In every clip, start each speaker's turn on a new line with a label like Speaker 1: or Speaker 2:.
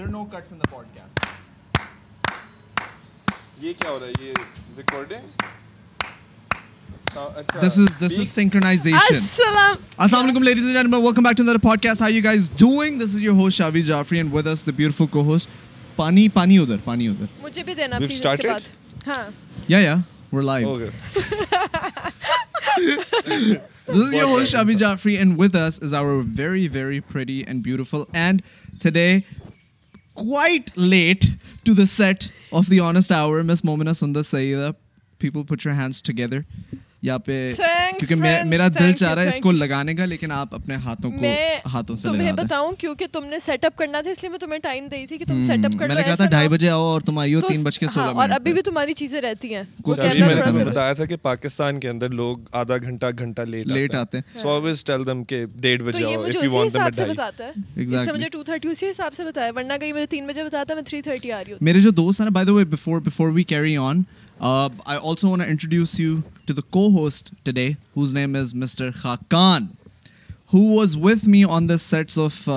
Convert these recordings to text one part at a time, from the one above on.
Speaker 1: There no cuts in the podcast
Speaker 2: یہ کیا ہو رہا ہے یہ recording
Speaker 1: this is this is synchronisation
Speaker 3: السلام
Speaker 1: علیکم ladies and gentleman welcome back to the podcast how you guys doing this is your host Shavi Jafri and with us the beautiful cohost پانی پانی ادھر پانی ادھر
Speaker 3: مجھے بھی دینا پلیز اس کے بعد ہاں
Speaker 1: یا یا we are live this is your host Shavi Jafri and with us is our very very pretty and beautiful and today quite late to the set of the honest hour miss Momina Sundar صحیح people put your hands together یا پہ کیونکہ میرا دل چاہ رہا ہے اس کو لگانے کا لیکن آپ اپنے ہاتھوں کو ہاتھوں سے
Speaker 3: تمہیں بتاؤں کیونکہ تم نے سیٹ اپ کرنا تھا اس لیے میں تمہیں ٹائم دی تھی کہ تم سیٹ اپ کر
Speaker 1: میں نے کہا تھا ڈھائی بجے آؤ اور تم آئی ہو تین بج کے ہاں، سولہ
Speaker 3: اور ابھی بھی تمہاری چیزیں رہتی ہیں
Speaker 2: میں نے بتایا تھا کہ پاکستان کے اندر لوگ آدھا گھنٹہ گھنٹہ لیٹ
Speaker 1: آتے ہیں
Speaker 2: سو آلویز ٹیل دم کہ ڈیڑھ بجے آؤ
Speaker 3: if
Speaker 2: you want
Speaker 3: them at
Speaker 2: ڈھائی
Speaker 3: بتاتا اس سے مجھے 2:30 اسی حساب سے بتایا ورنہ کہیں مجھے 3 بجے بتاتا میں 3:30 آ رہی ہوں
Speaker 1: میرے جو دوست ہیں by the way before before we carry on I also wanna introduce you to the co host today whose name is mister Khaqan who was with me on the sets of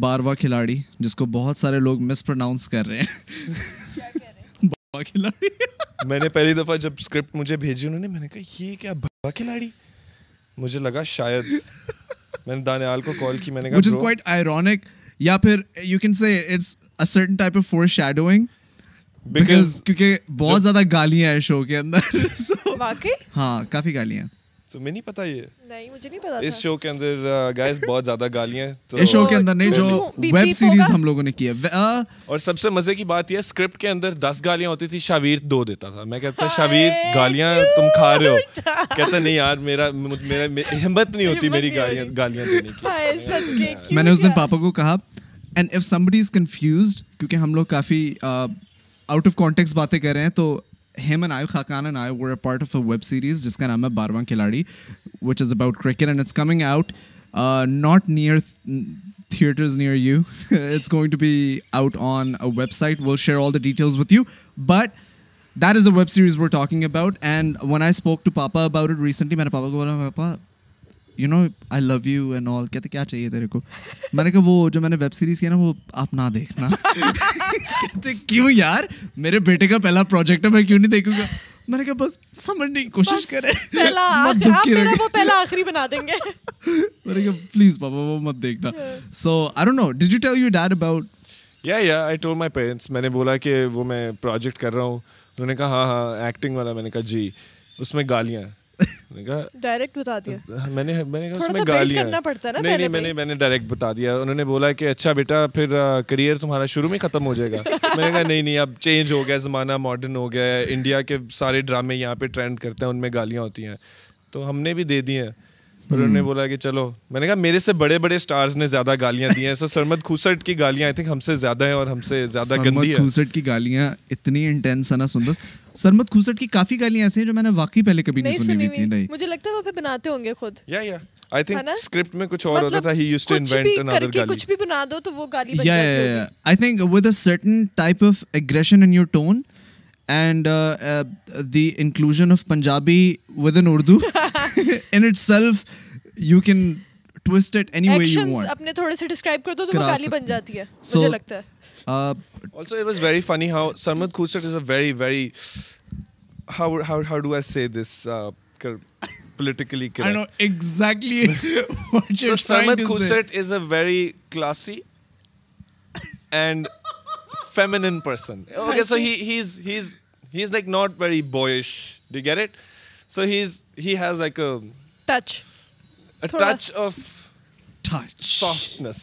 Speaker 1: Barwan Khiladi جس کو بہت سارے لوگ مس pronounce کر رہے ہیں باروا کھلاڑی
Speaker 2: میں نے پہلی دفعہ جب اسکرپٹ مجھے بھیجی انہوں نے میں نے کہا یہ کیا باروا کھلاڑی مجھے لگا شاید میں نے دانیال کو کال کی میں نے کہا
Speaker 1: وچ از کوائٹ آئرونک یا پھر you can say it's a certain type of foreshadowing بہت زیادہ ہاں کافی گالیاں
Speaker 2: تم کھا رہے ہو کہتا نہیں یار میرا ہمت نہیں ہوتی میری گالیاں
Speaker 1: میں نے اس دن پاپا کو کہا کنفیوزڈ کیونکہ ہم لوگ کافی آؤٹ آف کانٹیکس باتیں کر رہے ہیں تو ہیم ہیمن آیو خاقان آیو was part of a web series جس کا نام ہے Barwan Khiladi which is about cricket and it's coming out not near theatres near you it's going to be out on website will share all the details with you but that is a web series were talking about and when I spoke to papa about it recently میں نے پاپا کو بولا papa you know I love you and all کہتے کیا چاہیے تیرے کو میں نے کہا وہ جو میں نے ویب سیریز کیا نا وہ آپ نہ دیکھنا کہتے کیوں یار میرے بیٹے کا پہلا پروجیکٹ ہے میں کیوں نہیں دیکھوں گا میں نے کہا کوشش کرے
Speaker 3: گے
Speaker 1: پلیز پابا وہ مت دیکھنا سو
Speaker 2: پیرنٹس میں نے بولا کہ وہ میں پروجیکٹ کر رہا ہوں ہاں, ہاں, کہا جی اس میں گالیاں میں نے کہا گالیاں ڈائریکٹ بتا دیا انہوں نے بولا کہ اچھا بیٹا پھر کریئر تمہارا شروع میں ختم ہو جائے گا میں نے کہا نہیں نہیں اب چینج ہو گیا زمانہ ماڈرن ہو گیا ہے انڈیا کے سارے ڈرامے یہاں پہ ٹرینڈ کرتے ہیں ان میں گالیاں ہوتی ہیں تو ہم نے بھی دے دی ہیں پر انہوں نے بولا کہ چلو میں نے کہا میرے سے بڑے بڑے سٹارز نے زیادہ گالیاں دی ہیں سو سرمد کھوسٹ کی گالیاں آئی تھنک ہم سے زیادہ ہیں اور ہم سے زیادہ گندی ہیں
Speaker 1: کھوسٹ کی گالیاں اتنی انٹینس ہے نا سندس سرمد کھوسٹ کی کافی گالیاں ایسی ہیں جو میں نے واقعی پہلے کبھی نہیں سنی ہوئی تھی نہیں
Speaker 3: مجھے لگتا ہے وہ پھر بناتے ہوں گے خود
Speaker 2: یا یا آئی تھنک سکرپٹ میں کچھ اور ہوتا
Speaker 3: مطلب
Speaker 2: تھا ہی یوز ٹو انوینٹ انادر گالی
Speaker 3: کچھ بھی بنا دو تو وہ گالی بن جاتی
Speaker 1: ہے I think with a certain type of aggression in your tone and the inclusion of Punjabi with in Urdu in itself you can toast it any way you want
Speaker 3: اپنے تھوڑے سے ڈسکرائب کر دو تو وہ کالی بن جاتی ہے مجھے لگتا ہے
Speaker 2: also it was very funny how Sarmad Khoosat is a very very how how how do I say this politically correct.
Speaker 1: I know exactly what you're so trying
Speaker 2: Sarmat is a very classy and feminine person. Okay, so he, he's he's he's like not very boyish. Do you get it? So he's he has like a
Speaker 3: touch.
Speaker 2: a touch of
Speaker 1: touch
Speaker 2: softness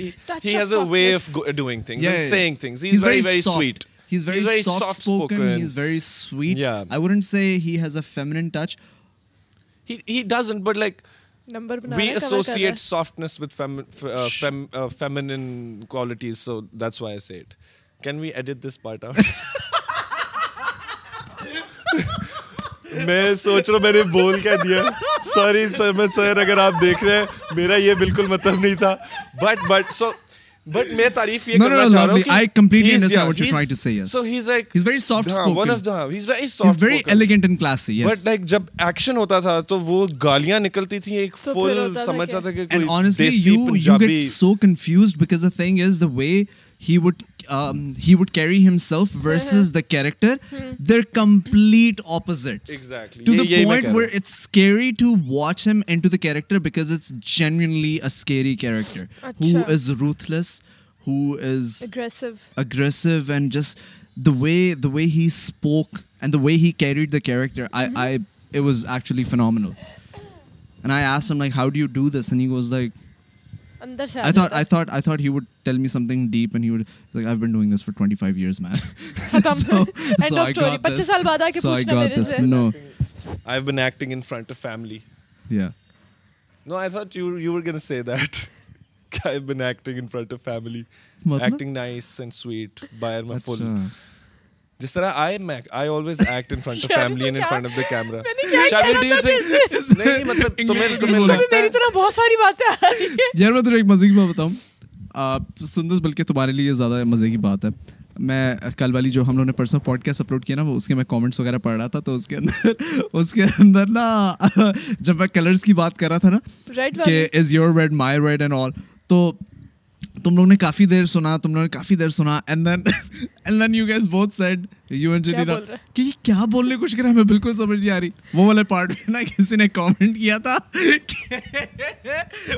Speaker 2: he, he has a way of go, doing things
Speaker 1: yeah,
Speaker 2: and
Speaker 1: yeah,
Speaker 2: saying
Speaker 1: yeah.
Speaker 2: things he's, he's very very
Speaker 1: soft.
Speaker 2: sweet
Speaker 1: he's very, he's very soft, soft spoken. spoken he's very sweet
Speaker 2: yeah.
Speaker 1: i wouldn't say he has a feminine touch
Speaker 2: he he doesn't but like
Speaker 3: Number
Speaker 2: we associate softness with fem, f, uh, fem, uh, feminine qualities so that's why i say it can we edit this part out میں سوچ رہا ہوں action ہوتا تھا
Speaker 1: تو وہ گالیاں نکلتی تھیں ایک is the way Um, he would carry himself versus the character. They're complete opposites.
Speaker 2: Exactly.
Speaker 1: To the point where it's scary to watch him and to the character, because it's genuinely a scary character who is ruthless, who is
Speaker 3: aggressive,
Speaker 1: and just the way he spoke and the way he carried the character, mm-hmm. it was actually phenomenal. And I asked him, like, how do you do this? And he was like,
Speaker 3: اندر سے
Speaker 1: I thought I thought I thought he would tell me something deep and he would like I've been doing this for 25 years man
Speaker 3: so, end so of story 25 سال
Speaker 1: بعد آ
Speaker 3: کے
Speaker 1: پوچھنا
Speaker 3: میرے
Speaker 1: this.
Speaker 3: سے
Speaker 1: no
Speaker 2: I've been acting in front of family
Speaker 1: yeah
Speaker 2: no I thought you you were gonna say that I've been acting in front of family acting nice and sweet by my
Speaker 3: phone
Speaker 1: جس طرح آئی میں مطلب بتاؤں بلکہ تمہارے لیے زیادہ مزے کی بات ہے میں کل والی جو ہم لوگوں نے پوڈ اپلوڈ کیا نا وہ اس کے میں کامنٹس وغیرہ پڑھ رہا تھا تو اس اس کے کے اندر اندر نا جب میں کلرس کی بات کر رہا تھا نا کہ is
Speaker 3: your
Speaker 1: red red my and all تو تم لوگوں نے کافی دیر سنا تم لوگوں نے کافی دیر سنا اینڈ دین یو گیس بہت سیڈ یو این کہ یہ کیا بولنے کو
Speaker 3: شکر
Speaker 1: ہے
Speaker 3: میں بالکل سمجھ
Speaker 1: نہیں آ رہی وہ پارٹ میں نا کسی نے کامنٹ کیا تھا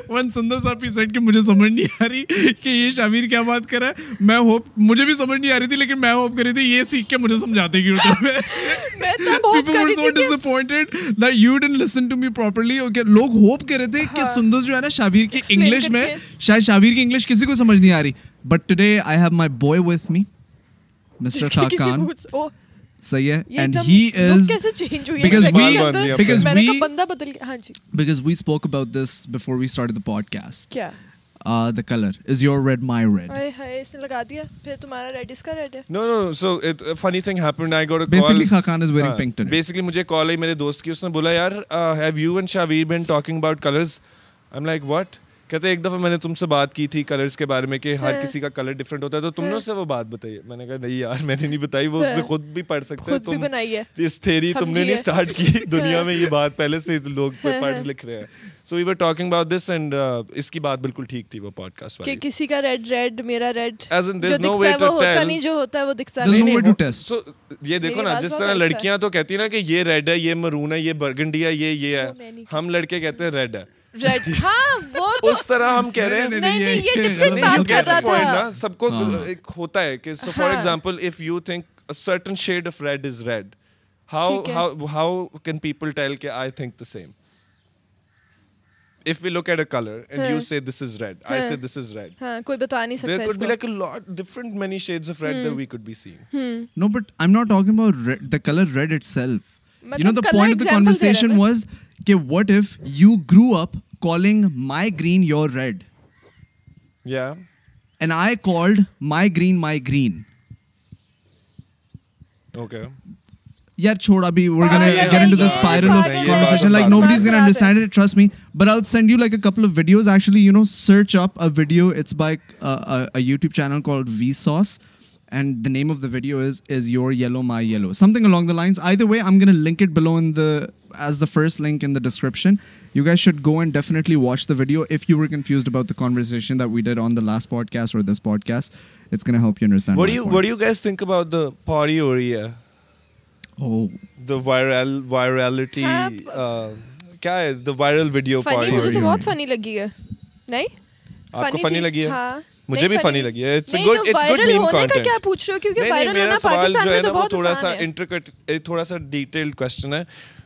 Speaker 1: ون سندر صاحب کی سائڈ کہ مجھے سمجھ نہیں آ رہی کہ یہ شامیر کیا بات کر رہا ہے میں ہوپ مجھے بھی سمجھ نہیں آ رہی تھی لیکن میں ہوپ کری تھی یہ سیکھ کے مجھے سمجھاتے لوگ ہوپ کر رہے تھے کہ سندر ہاں۔ جو ہے نا شابیر کی انگلش میں شاید
Speaker 3: شابیر کی انگلش
Speaker 1: کسی
Speaker 3: کو
Speaker 1: سمجھ
Speaker 3: نہیں
Speaker 1: آ
Speaker 3: رہی but
Speaker 1: today I have my boy with me
Speaker 3: mister Shah
Speaker 1: Khan صحیح
Speaker 3: ہے
Speaker 1: اینڈ
Speaker 3: ہی
Speaker 1: از
Speaker 3: کیسے
Speaker 1: چینج
Speaker 3: ہوئی ہے ہاں جی
Speaker 1: because we spoke about this before we started the podcast کیا the colour is your red my red
Speaker 3: اس نے لگا دیا پھر تمہارا ریڈ اس کا ریڈ ہے
Speaker 2: no no so it funny thing happened I got a call
Speaker 1: basically Khaqan is wearing pink today
Speaker 2: basically
Speaker 3: مجھے کال آئی
Speaker 1: میرے
Speaker 3: دوست
Speaker 1: کی اس نے بولا
Speaker 2: یار have you
Speaker 3: and
Speaker 2: Shahveer
Speaker 3: been
Speaker 2: talking
Speaker 3: about
Speaker 2: colours
Speaker 3: I'm like
Speaker 2: what کہتے ایک دفعہ میں نے تم سے بات کی تھی کلرس کے بارے میں کہ ہر
Speaker 3: ہاں۔ کسی
Speaker 2: کا
Speaker 3: کلر
Speaker 2: ڈفرینٹ ہوتا ہے تو تم نے
Speaker 3: اس ہاں۔ سے وہ
Speaker 2: بات بتائی میں نے کہا نہیں
Speaker 1: یار
Speaker 3: میں ہاں۔ خود
Speaker 1: بھی
Speaker 3: پڑھ
Speaker 1: سکتے
Speaker 3: سے
Speaker 1: یہ
Speaker 3: دیکھو
Speaker 1: نا
Speaker 3: جس
Speaker 1: طرح
Speaker 2: لڑکیاں
Speaker 3: تو
Speaker 2: کہتی ہیں
Speaker 1: نا
Speaker 2: کہ یہ ریڈ ہے یہ مرون
Speaker 3: ہے
Speaker 2: یہ ہے یہ یہ ہے ہم لڑکے کہتے ہیں ریڈ ہے اس
Speaker 3: طرح ہم
Speaker 2: کہہ رہے ہیں سب کو ہوتا ہے کہ for example if you
Speaker 3: think
Speaker 2: certain shade پیپلنٹ red is red how how can people tell کہ I think the same be
Speaker 1: cent red سیلفر red and I called my green my green
Speaker 2: okay
Speaker 1: یار
Speaker 3: چھوڑ
Speaker 1: I know بلیزرسینڈ trust me but I'd you like اپڈیو by channel we sauce and name of the video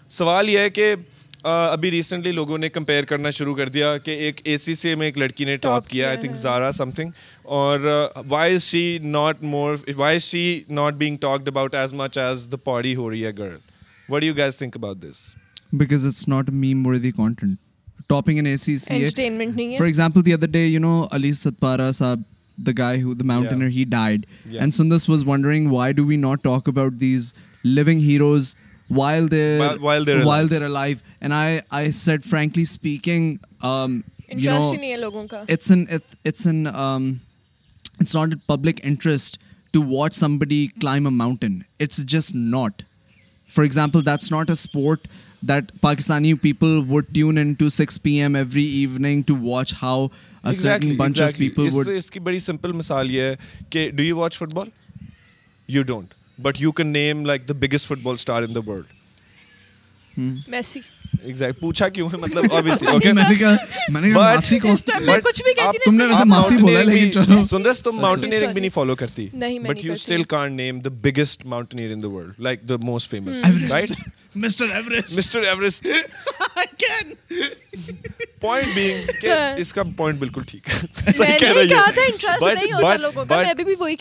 Speaker 1: سوال یہ کہ کہ ابھی recently لوگوں نے compare کرنا شروع کر دیا ایک اے سی سی میں ایک لڑکی نے ٹاپ کیا I think think Zara something اور why why is is not not not more being talked about about as as much the ہو رہی ہے girl
Speaker 2: what you guys this
Speaker 1: because it's meme content topping an ACCA.
Speaker 3: Entertainment nahi
Speaker 1: hai.
Speaker 3: For
Speaker 1: example, the other day, you know, Ali Satpara Saab, the guy who, the mountaineer, he died.
Speaker 2: Yeah.
Speaker 1: And Sundas was wondering, why do we not talk about these living heroes while they're
Speaker 2: alive?
Speaker 1: And I said, frankly speaking, um,
Speaker 3: interest nahi hai logon ka.
Speaker 1: It's not a public interest to watch somebody climb a mountain. It's just not. For example, that's not a sport that Pakistani people would tune in to six P M every evening to watch
Speaker 2: اس کی بڑی simple مثال یہ ہے کہ
Speaker 1: do you watch football you don't
Speaker 2: but
Speaker 1: you
Speaker 2: can
Speaker 1: name
Speaker 2: like
Speaker 1: the
Speaker 2: biggest football star
Speaker 3: in
Speaker 2: the world مطلب کرتی
Speaker 1: but
Speaker 2: you can point being کہ اس کا پوائنٹ بالکل ٹھیک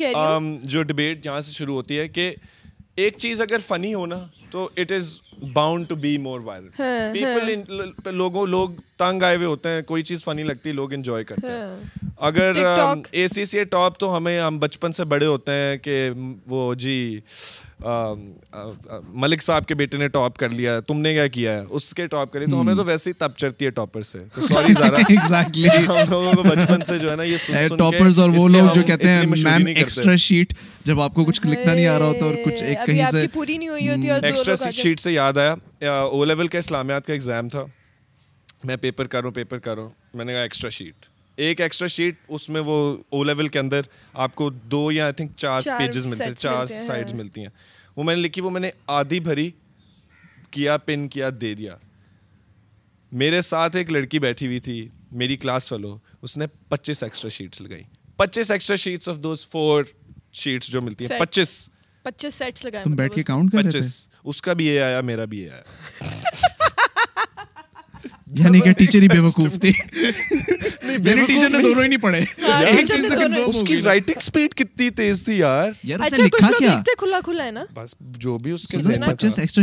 Speaker 2: ہے جو ڈبیٹ یہاں سے شروع ہوتی ہے کہ ایک چیز اگر فنی ہونا تو it is bound to be more
Speaker 3: viral
Speaker 2: people لوگوں لوگ تنگ آئے ہوئے ہوتے ہیں کوئی چیز فنی لگتی ہے لوگ انجوائے کرتے ہیں اگر اے سی سی ٹاپ تو ہمیں ہم بچپن سے بڑے ہوتے ہیں کہ وہ جی ملک صاحب کے بیٹے نے ٹاپ کر لیا تم نے کیا کیا ہے اس کے ٹاپ کر لیا تو ہمیں تو hmm. ویسے ہی تب چڑھتی ہے ٹاپر سے تو سوری زارا
Speaker 1: ایگزیکٹلی
Speaker 2: ہم لوگوں کو بچپن سے جو ہے نا یہ سن سن
Speaker 1: ٹاپرز اور وہ لوگ جو کہتے ہیں میم ایکسٹرا شیٹ جب آپ کو کچھ لکھنا نہیں آ رہا ہوتا اور کچھ ایک کہیں سے
Speaker 3: پوری نہیں ہوئی ہوتی اور hmm.
Speaker 2: ایکسٹرا شیٹ سے یاد یاد آیا او لیول کا اسلامیات کا ایگزام تھا میں پیپر کروں پیپر کروں میں نے کہا ایکسٹرا شیٹ ایک ایکسٹرا شیٹ اس میں وہ او لیول کے اندر آپ کو دو یا آئی تھنک چار پیجز ملتے ہیں چار سائڈز
Speaker 3: ہاں۔
Speaker 2: ملتی ہیں وہ میں نے لکھی وہ میں نے آدھی بھری کیا پن کیا دے دیا میرے ساتھ ایک لڑکی بیٹھی ہوئی تھی میری کلاس فلو اس نے پچیس ایکسٹرا شیٹس لگائی پچیس extra sheets of those four sheets جو ملتی ہیں پچیس
Speaker 3: پچیس سیٹس لگائے
Speaker 1: تم بیٹھ کے کاؤنٹ کر
Speaker 2: اس اس کا بھی بھی یہ یہ آیا آیا میرا
Speaker 1: یعنی کہ ٹیچر ٹیچر ہی یعنی ہی بے وقوف تھی نے دونوں نہیں پڑھے
Speaker 3: ہاں،
Speaker 2: کی رائٹنگ سپیڈ کتنی تیز تھی یار
Speaker 3: اچھا، لکھتے کھلا کھلا ہے نا
Speaker 2: بس جو بھی اس کے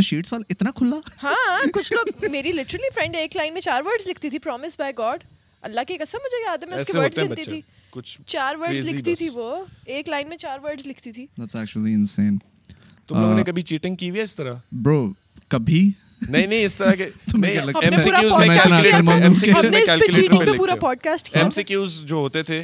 Speaker 1: شیٹس والا اتنا کھلا
Speaker 3: ہاں کچھ لوگ میری لٹرلی فرینڈ ایک لائن میں چار ورڈز لکھتی تھی بائی گاڈ اللہ کی قسم مجھے یاد ہے میں اس کے ورڈز تھی
Speaker 2: کچھ
Speaker 3: چار ورڈز
Speaker 2: ورڈز
Speaker 3: لکھتی
Speaker 2: لکھتی
Speaker 3: تھی تھی وہ ایک لائن میں چار
Speaker 1: دیٹس ایکچولی انسین
Speaker 2: تم لوگوں نے کبھی چیٹنگ کی ہوئی ہے اس طرح
Speaker 1: برو کبھی
Speaker 2: نہیں نہیں اس طرح کے
Speaker 1: M
Speaker 3: M C C Qs
Speaker 2: Qs میں میں
Speaker 3: کیلکولیٹر
Speaker 2: کیلکولیٹر
Speaker 3: کیلکولیٹر
Speaker 2: پہ
Speaker 3: پہ
Speaker 2: لکھتے ہیں جو ہوتے تھے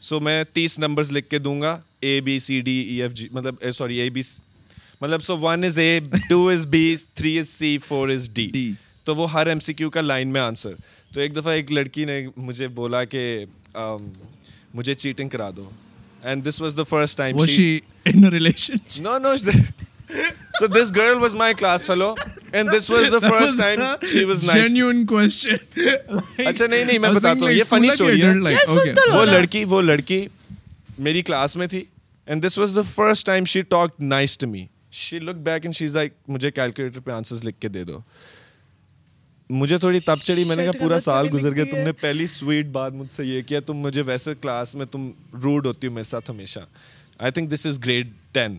Speaker 1: سو
Speaker 2: میں تیس نمبرز لکھ کے دوں گا A B C D E F G مطلب سوری اے بی مطلب so one is A two is B three is C four is
Speaker 1: D
Speaker 2: تو وہ ہر ایم سی کیو کا لائن میں آنسر تو ایک دفعہ ایک لڑکی نے مجھے بولا کہ um, مجھے چیٹنگ کرا دو and this was the first time یہ کیا روڈ ہوتی از گریڈ ٹین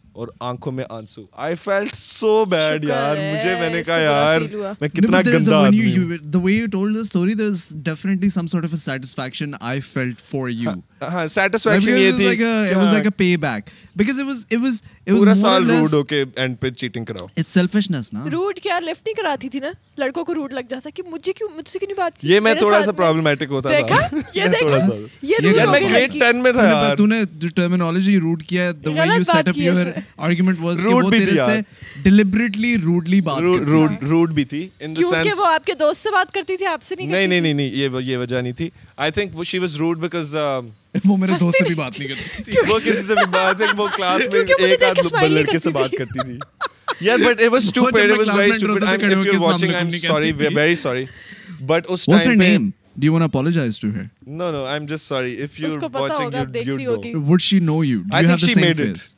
Speaker 2: اور آنکھوں میں میں میں آنسو آئی فیلٹ سو بیڈ یار
Speaker 3: یار
Speaker 2: مجھے نے کہا کتنا آدمی ہوں یہ تھی روڈ
Speaker 3: نہیں کراتی تھی نا لڑکوں کو rude لگ جاتا کہ مجھے کیوں کیوں مجھ سے نہیں بات کی
Speaker 2: یہ میں تھوڑا سا ہوتا تھا
Speaker 3: دیکھا یہ
Speaker 1: یہ
Speaker 3: یعنی
Speaker 2: میں میں 10 تھا یعنی
Speaker 1: تو نے rude کیا آرگیومنٹ واز کہ وہ تیرے سے ڈیلیبریٹلی روڈلی بات کر
Speaker 2: روڈ روڈ بھی تھی ان
Speaker 3: دی
Speaker 2: سینس کیونکہ
Speaker 3: وہ آپ کے دوست سے بات کرتی تھی آپ سے نہیں
Speaker 2: نہیں نہیں نہیں یہ یہ وجہ نہیں تھی آئی تھنک وہ شی واز روڈ بیکاز
Speaker 1: وہ میرے دوست سے بھی بات نہیں کرتی تھی
Speaker 2: وہ کسی سے بھی بات ہے وہ کلاس میں ایک آدھ لڑکے سے بات کرتی تھی یار but
Speaker 1: it
Speaker 2: was
Speaker 1: stupid it
Speaker 2: was
Speaker 1: very
Speaker 2: stupid
Speaker 1: I am
Speaker 2: if
Speaker 1: you
Speaker 2: watching I
Speaker 1: am
Speaker 2: sorry
Speaker 1: we are
Speaker 2: very sorry but us time what's
Speaker 1: name Do you want to apologize to her?
Speaker 2: No, no, I'm just sorry. If you're watching, you'd,
Speaker 3: you'd
Speaker 2: know.
Speaker 1: Would she know you? Do
Speaker 2: I
Speaker 1: you
Speaker 2: think
Speaker 1: have the
Speaker 2: she
Speaker 1: same
Speaker 2: made
Speaker 1: face?
Speaker 2: it.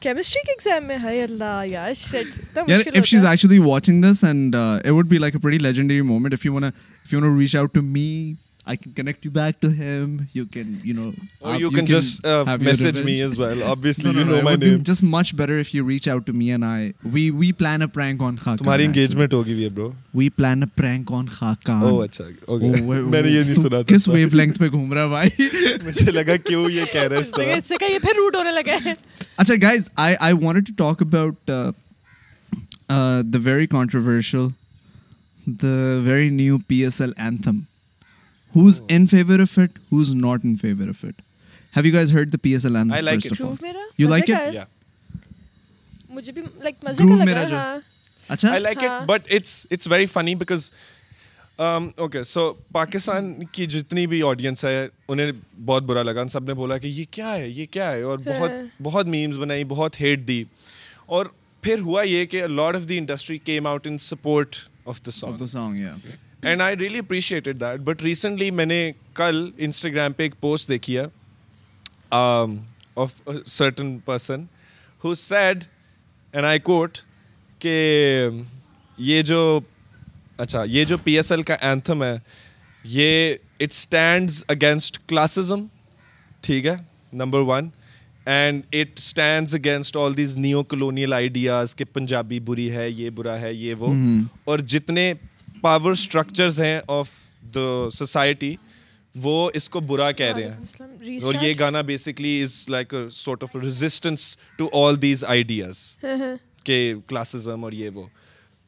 Speaker 3: Chemistry کے
Speaker 2: exam
Speaker 3: میں ہائی اللہ یا shit
Speaker 1: تو
Speaker 3: مشکل
Speaker 1: ہے if
Speaker 3: she is
Speaker 1: actually watching this and it would be like a pretty legendary moment if you want to if you want to reach out to me گا
Speaker 2: مجھے
Speaker 1: اچھا guys to talk اباؤٹرشل new P S L anthem who's who's in in favor favor of of Of it, it. it. it? not Have you You guys heard the PSL anthem?
Speaker 2: I like
Speaker 1: like first
Speaker 3: all?
Speaker 2: Yeah. Pakistan کی جتنی بھی audience ہے انہیں بہت برا لگا سب نے بولا کہ یہ کیا ہے یہ کیا ہے اور پھر ہوا یہ کہ lord
Speaker 1: of the industry
Speaker 2: and I really appreciated that but recently میں نے کل انسٹاگرام پہ ایک پوسٹ دیکھی ہے of certain person who said and I quote کہ یہ جو اچھا یہ جو پی ایس ایل کا اینتھم ہے یہ اٹ اسٹینڈز اگینسٹ کلاسزم ٹھیک ہے number one and it stands against all these neo colonial ideas کہ پنجابی بری ہے یہ برا ہے یہ وہ اور جتنے پاور اسٹرکچرز ہیں آف دا سوسائٹی وہ اس کو برا کہہ رہے ہیں اور یہ گانا basically is like of to all these ideas کہ کلاسزم اور یہ وہ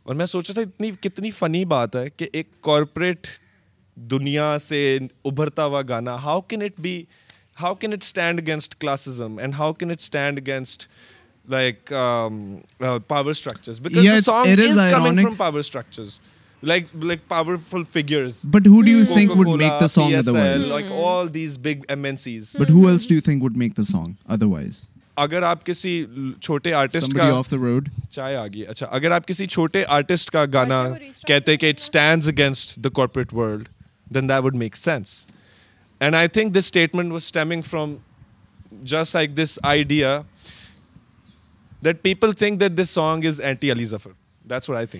Speaker 2: اور میں سوچا تھا اتنی کتنی فنی بات ہے کہ ایک کارپوریٹ دنیا سے ابھرتا ہوا گانا how can it be how can it stand against
Speaker 1: classism
Speaker 2: and
Speaker 1: how
Speaker 2: can
Speaker 1: it stand
Speaker 2: against like
Speaker 1: power
Speaker 2: structures because power structures like like Like powerful figures.
Speaker 1: But But who who do do you you mm. Mm-hmm. think think would
Speaker 2: would
Speaker 1: make make the the song
Speaker 2: PSL,
Speaker 1: otherwise?
Speaker 2: all these big MNCs.
Speaker 1: else song otherwise?
Speaker 2: اگر آپ کسی چھوٹے artist کا
Speaker 1: of the road
Speaker 2: چائے آ گئی اچھا اگر آپ کسی چھوٹے آرٹسٹ کا گانا کہتے کہ it stands against the
Speaker 3: corporate world then
Speaker 1: that
Speaker 2: that that would
Speaker 1: make sense and
Speaker 3: I
Speaker 2: I
Speaker 3: think
Speaker 2: think think
Speaker 3: this
Speaker 2: this this statement was stemming from just like idea people song is anti Ali Zafar that's what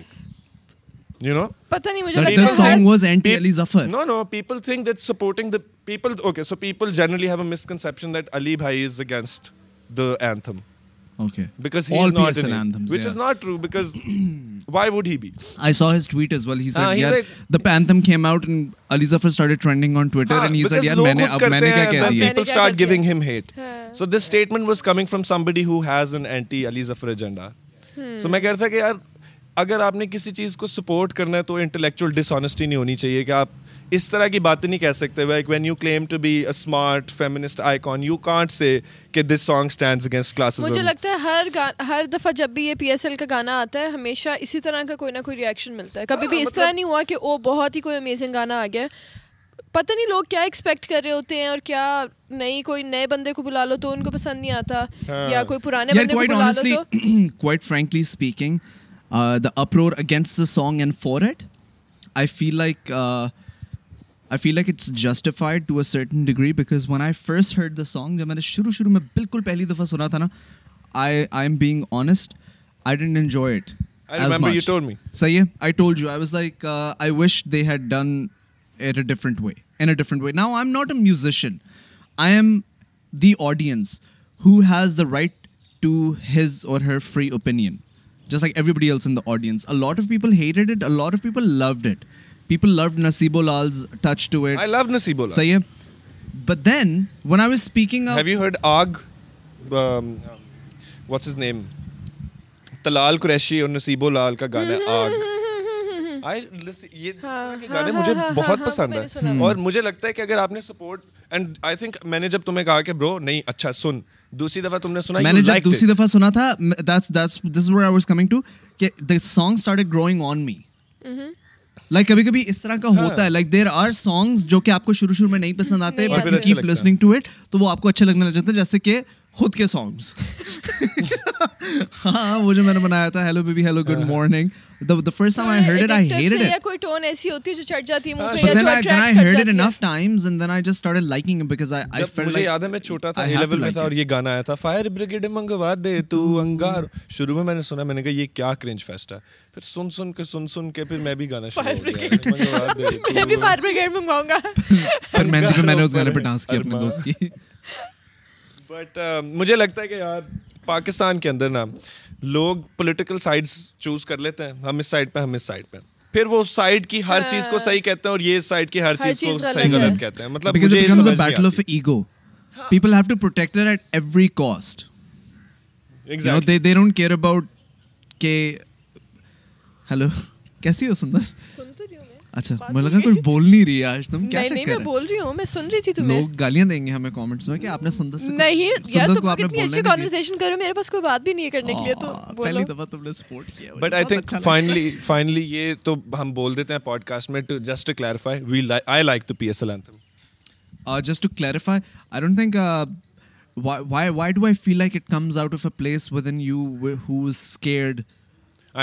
Speaker 2: so میں کہتا کہ یار اگر آپ نے کسی چیز کو سپورٹ کرنا ہے تو انٹلیکچوئل ڈس آنیسٹی نہیں ہونی چاہیے کہ آپ اس طرح کی باتیں نہیں کہہ سکتے like when you claim to be smart feminist I can you can't say کہ this song stand against classes
Speaker 3: مجھے لگتا ہے ہر ہر دفعہ جب بھی یہ پی ایس ایل کا گانا آتا ہے ہمیشہ اسی طرح کا کوئی نہ کوئی ریئیکشن ملتا ہے کبھی بھی اس طرح مطلب نہیں ہوا کہ وہ بہت ہی کوئی امیزنگ گانا آ گیا پتہ نہیں لوگ کیا ایکسپیکٹ کر رہے ہوتے ہیں اور کیا نئی کوئی نئے بندے کو بلا لو تو ان کو پسند نہیں آتا ہاں۔ یا کوئی پرانے بندے کو بلا لو تو
Speaker 1: quite frankly speaking the uproar against the song and for it I feel like I feel like it's justified to a certain degree because when I first heard the song جب میں نے شروع شروع میں بالکل پہلی دفعہ سنا تھا نا I I am being honest I didn't enjoy had done it a different way in different way now I am not a musician I am the audience who has the right to his or her free opinion just like everybody else in the audience a lot of people hated it a lot of people loved it people loved Nasibo Lal's touch to it
Speaker 2: I love Nasibo Lal
Speaker 1: صحیح ہے but then when I was speaking
Speaker 2: have you heard of what's his name
Speaker 1: Talal
Speaker 2: Qureshi اور نسیبو لال کا گانا آگ اور مجھے لگتا ہے کہ اگر آپ نے سپورٹ اینڈ آئی تھنک میں نے جب تمہیں کہا کہ برو نہیں اچھا سن لائک mm-hmm. کبھی کبھی اس طرح کا ہاں۔ ہوتا
Speaker 3: ہے لائک دیر آر سانگز
Speaker 1: جو کہ آپ کو شروع شروع میں
Speaker 2: نہیں
Speaker 1: پسند آتے آپ
Speaker 2: کو
Speaker 1: لگ جاتے
Speaker 2: ہیں جیسے کہ خود کے سانگس میں نے کہا یہ کیا میں بھی گانا لگتا ہے کہ یار پاکستان کے اندر نا لوگ پولیٹیکل سائڈس چوز کر لیتے ہیں ہم اس سائڈ پہ ہم اس سائڈ پہ پھر وہ سائڈ
Speaker 3: کی
Speaker 2: ہر چیز
Speaker 3: کو
Speaker 2: صحیح
Speaker 3: کہتے ہیں
Speaker 2: اور یہ سائڈ کی
Speaker 1: ہر
Speaker 2: چیز
Speaker 1: کو
Speaker 2: صحیح
Speaker 1: غلط کہتے
Speaker 2: ہیں مطلب
Speaker 1: battle of ego people have to protect at every cost they they don't care about کہ ہیلو کیسی ہو
Speaker 3: سندر اچھا
Speaker 1: مجھے
Speaker 3: مطلب
Speaker 1: لگا بول
Speaker 3: نہیں
Speaker 1: رہی
Speaker 3: آج
Speaker 1: تم کیا
Speaker 3: میں میں میں میں بول بول رہی رہی ہوں سن تھی تمہیں لوگ
Speaker 1: گالیاں
Speaker 3: دیں
Speaker 1: گے ہمیں کمنٹس کہ آپ
Speaker 2: نے نے سے نہیں نہیں یار تم تم اچھی کنورسیشن میرے پاس کوئی بات بھی ہے کرنے کے لیے تو تو پہلی دفعہ
Speaker 1: سپورٹ کیا but I I I think think finally finally یہ ہم دیتے ہیں podcast to to to to just just we like P
Speaker 2: S L anthem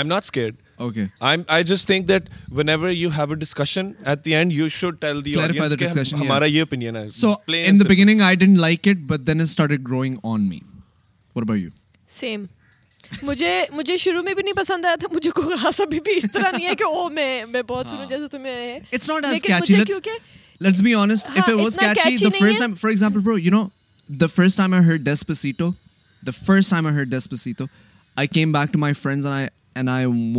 Speaker 2: don't
Speaker 1: okay
Speaker 2: I I just think that whenever you have a discussion at the end you should tell the audience
Speaker 1: کہ
Speaker 2: ہمارا یہ opinion ہے
Speaker 1: so in the beginning I didn't like it but then it started growing on me what about you
Speaker 3: same مجھے مجھے شروع میں بھی نہیں پسند آیا تھا مجھے کوئی خاص ابھی بھی اس طرح نہیں ہے کہ او میں میں بہت سنوں جیسے تمہیں ہے
Speaker 1: it's not as catchy let's be honest if it was catchy the first time for example bro you know the first time I heard Despacito the first time I heard Despacito I came back to my friends and I نہیں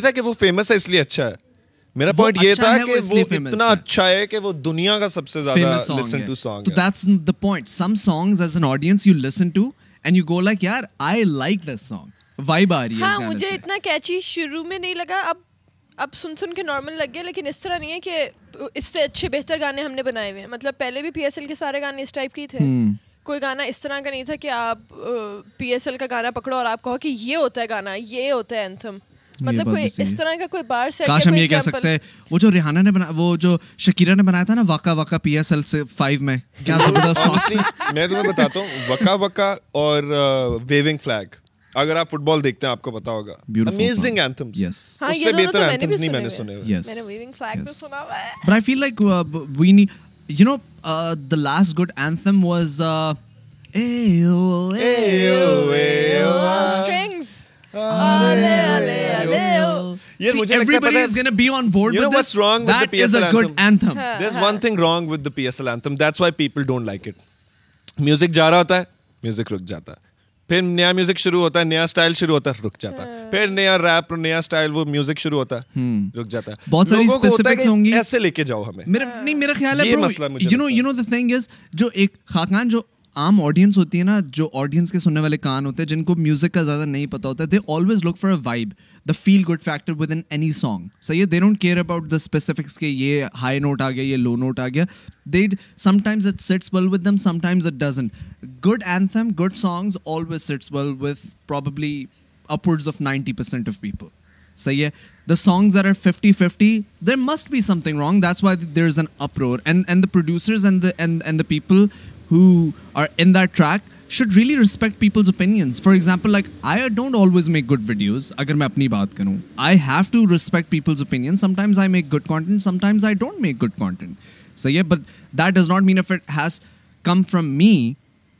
Speaker 2: تھا کہ
Speaker 1: وہ famous میرا point یہ تھا کہ وہ دنیا کا سب سے and you go like like
Speaker 3: یار آئی دس سانگ ہاں اتنا کیچی شروع میں نہیں لگا اب اب سن سن کے نارمل لگ گیا لیکن اس طرح نہیں ہے کہ اس سے اچھے بہتر گانے
Speaker 1: ہم
Speaker 3: نے بنائے ہوئے ہیں مطلب پہلے بھی پی ایس ایل کے سارے گانے اس ٹائپ کے تھے کوئی گانا اس طرح کا نہیں تھا کہ آپ
Speaker 1: پی
Speaker 3: ایس
Speaker 1: ایل کا
Speaker 3: گانا
Speaker 1: پکڑو
Speaker 3: اور آپ کہو کہ یہ
Speaker 1: ہوتا ہے گانا یہ ہوتا ہے اینتھم مطلب کوئی اس طرح کا کوئی بار سیٹ کاش ہم یہ کہہ سکتے ہیں وہ وہ جو جو ریحانہ نے
Speaker 2: نے نے نے بنا شکیرہ بنایا تھا نا پی ایس ایل سے میں میں میں میں کیا زبردست
Speaker 1: سانس
Speaker 2: تمہیں
Speaker 1: بتاتا
Speaker 2: ہوں
Speaker 1: اور
Speaker 3: ویونگ ویونگ
Speaker 2: فلیگ
Speaker 3: فلیگ اگر
Speaker 2: آپ
Speaker 3: آپ فٹ
Speaker 2: بال دیکھتے
Speaker 3: ہیں
Speaker 2: کو
Speaker 3: پتا
Speaker 2: ہوگا
Speaker 3: امیزنگ
Speaker 2: اینتھمز
Speaker 1: اینتھمز
Speaker 3: یس بہتر نہیں سنے
Speaker 1: ہوئے
Speaker 3: سنا ہوا ہے
Speaker 1: but I feel like we need you know last good anthem was a
Speaker 2: نیا میوزک شروع ہوتا ہے نیا شروع ہوتا ہے رک جاتا ہے پھر نیا نیا ریپ وہ میوزک شروع ہوتا ہے ہے ہے رک جاتا بہت ساری ہوں گی ایسے لے کے جاؤ ہمیں نہیں میرا خیال جو عام
Speaker 1: آڈینس ہوتی
Speaker 2: ہے نا جو آڈینس
Speaker 1: کے
Speaker 2: سننے
Speaker 1: والے
Speaker 2: کان ہوتے ہیں جن
Speaker 1: کو میوزک کا زیادہ نہیں
Speaker 2: پتا
Speaker 1: ہوتا
Speaker 2: ہے they
Speaker 1: always look
Speaker 2: for
Speaker 1: a vibe the feel good factor with in any song صحیح ہے they don't care about the specifics کہ یہ ہائی نوٹ آ گیا یہ لو نوٹ آ گیا they sometimes it good and some good songs always with of people صحیح ہے the songs are are fifty fifty there must be something wrong that's why there is an uproar and and producers and and the people in the track should really respect people's opinions for example like I are don't always make good videos اگر میں اپنی بات کروں I have to respect peoples make good content I don't make good content صحیح ہے but that does not mean from me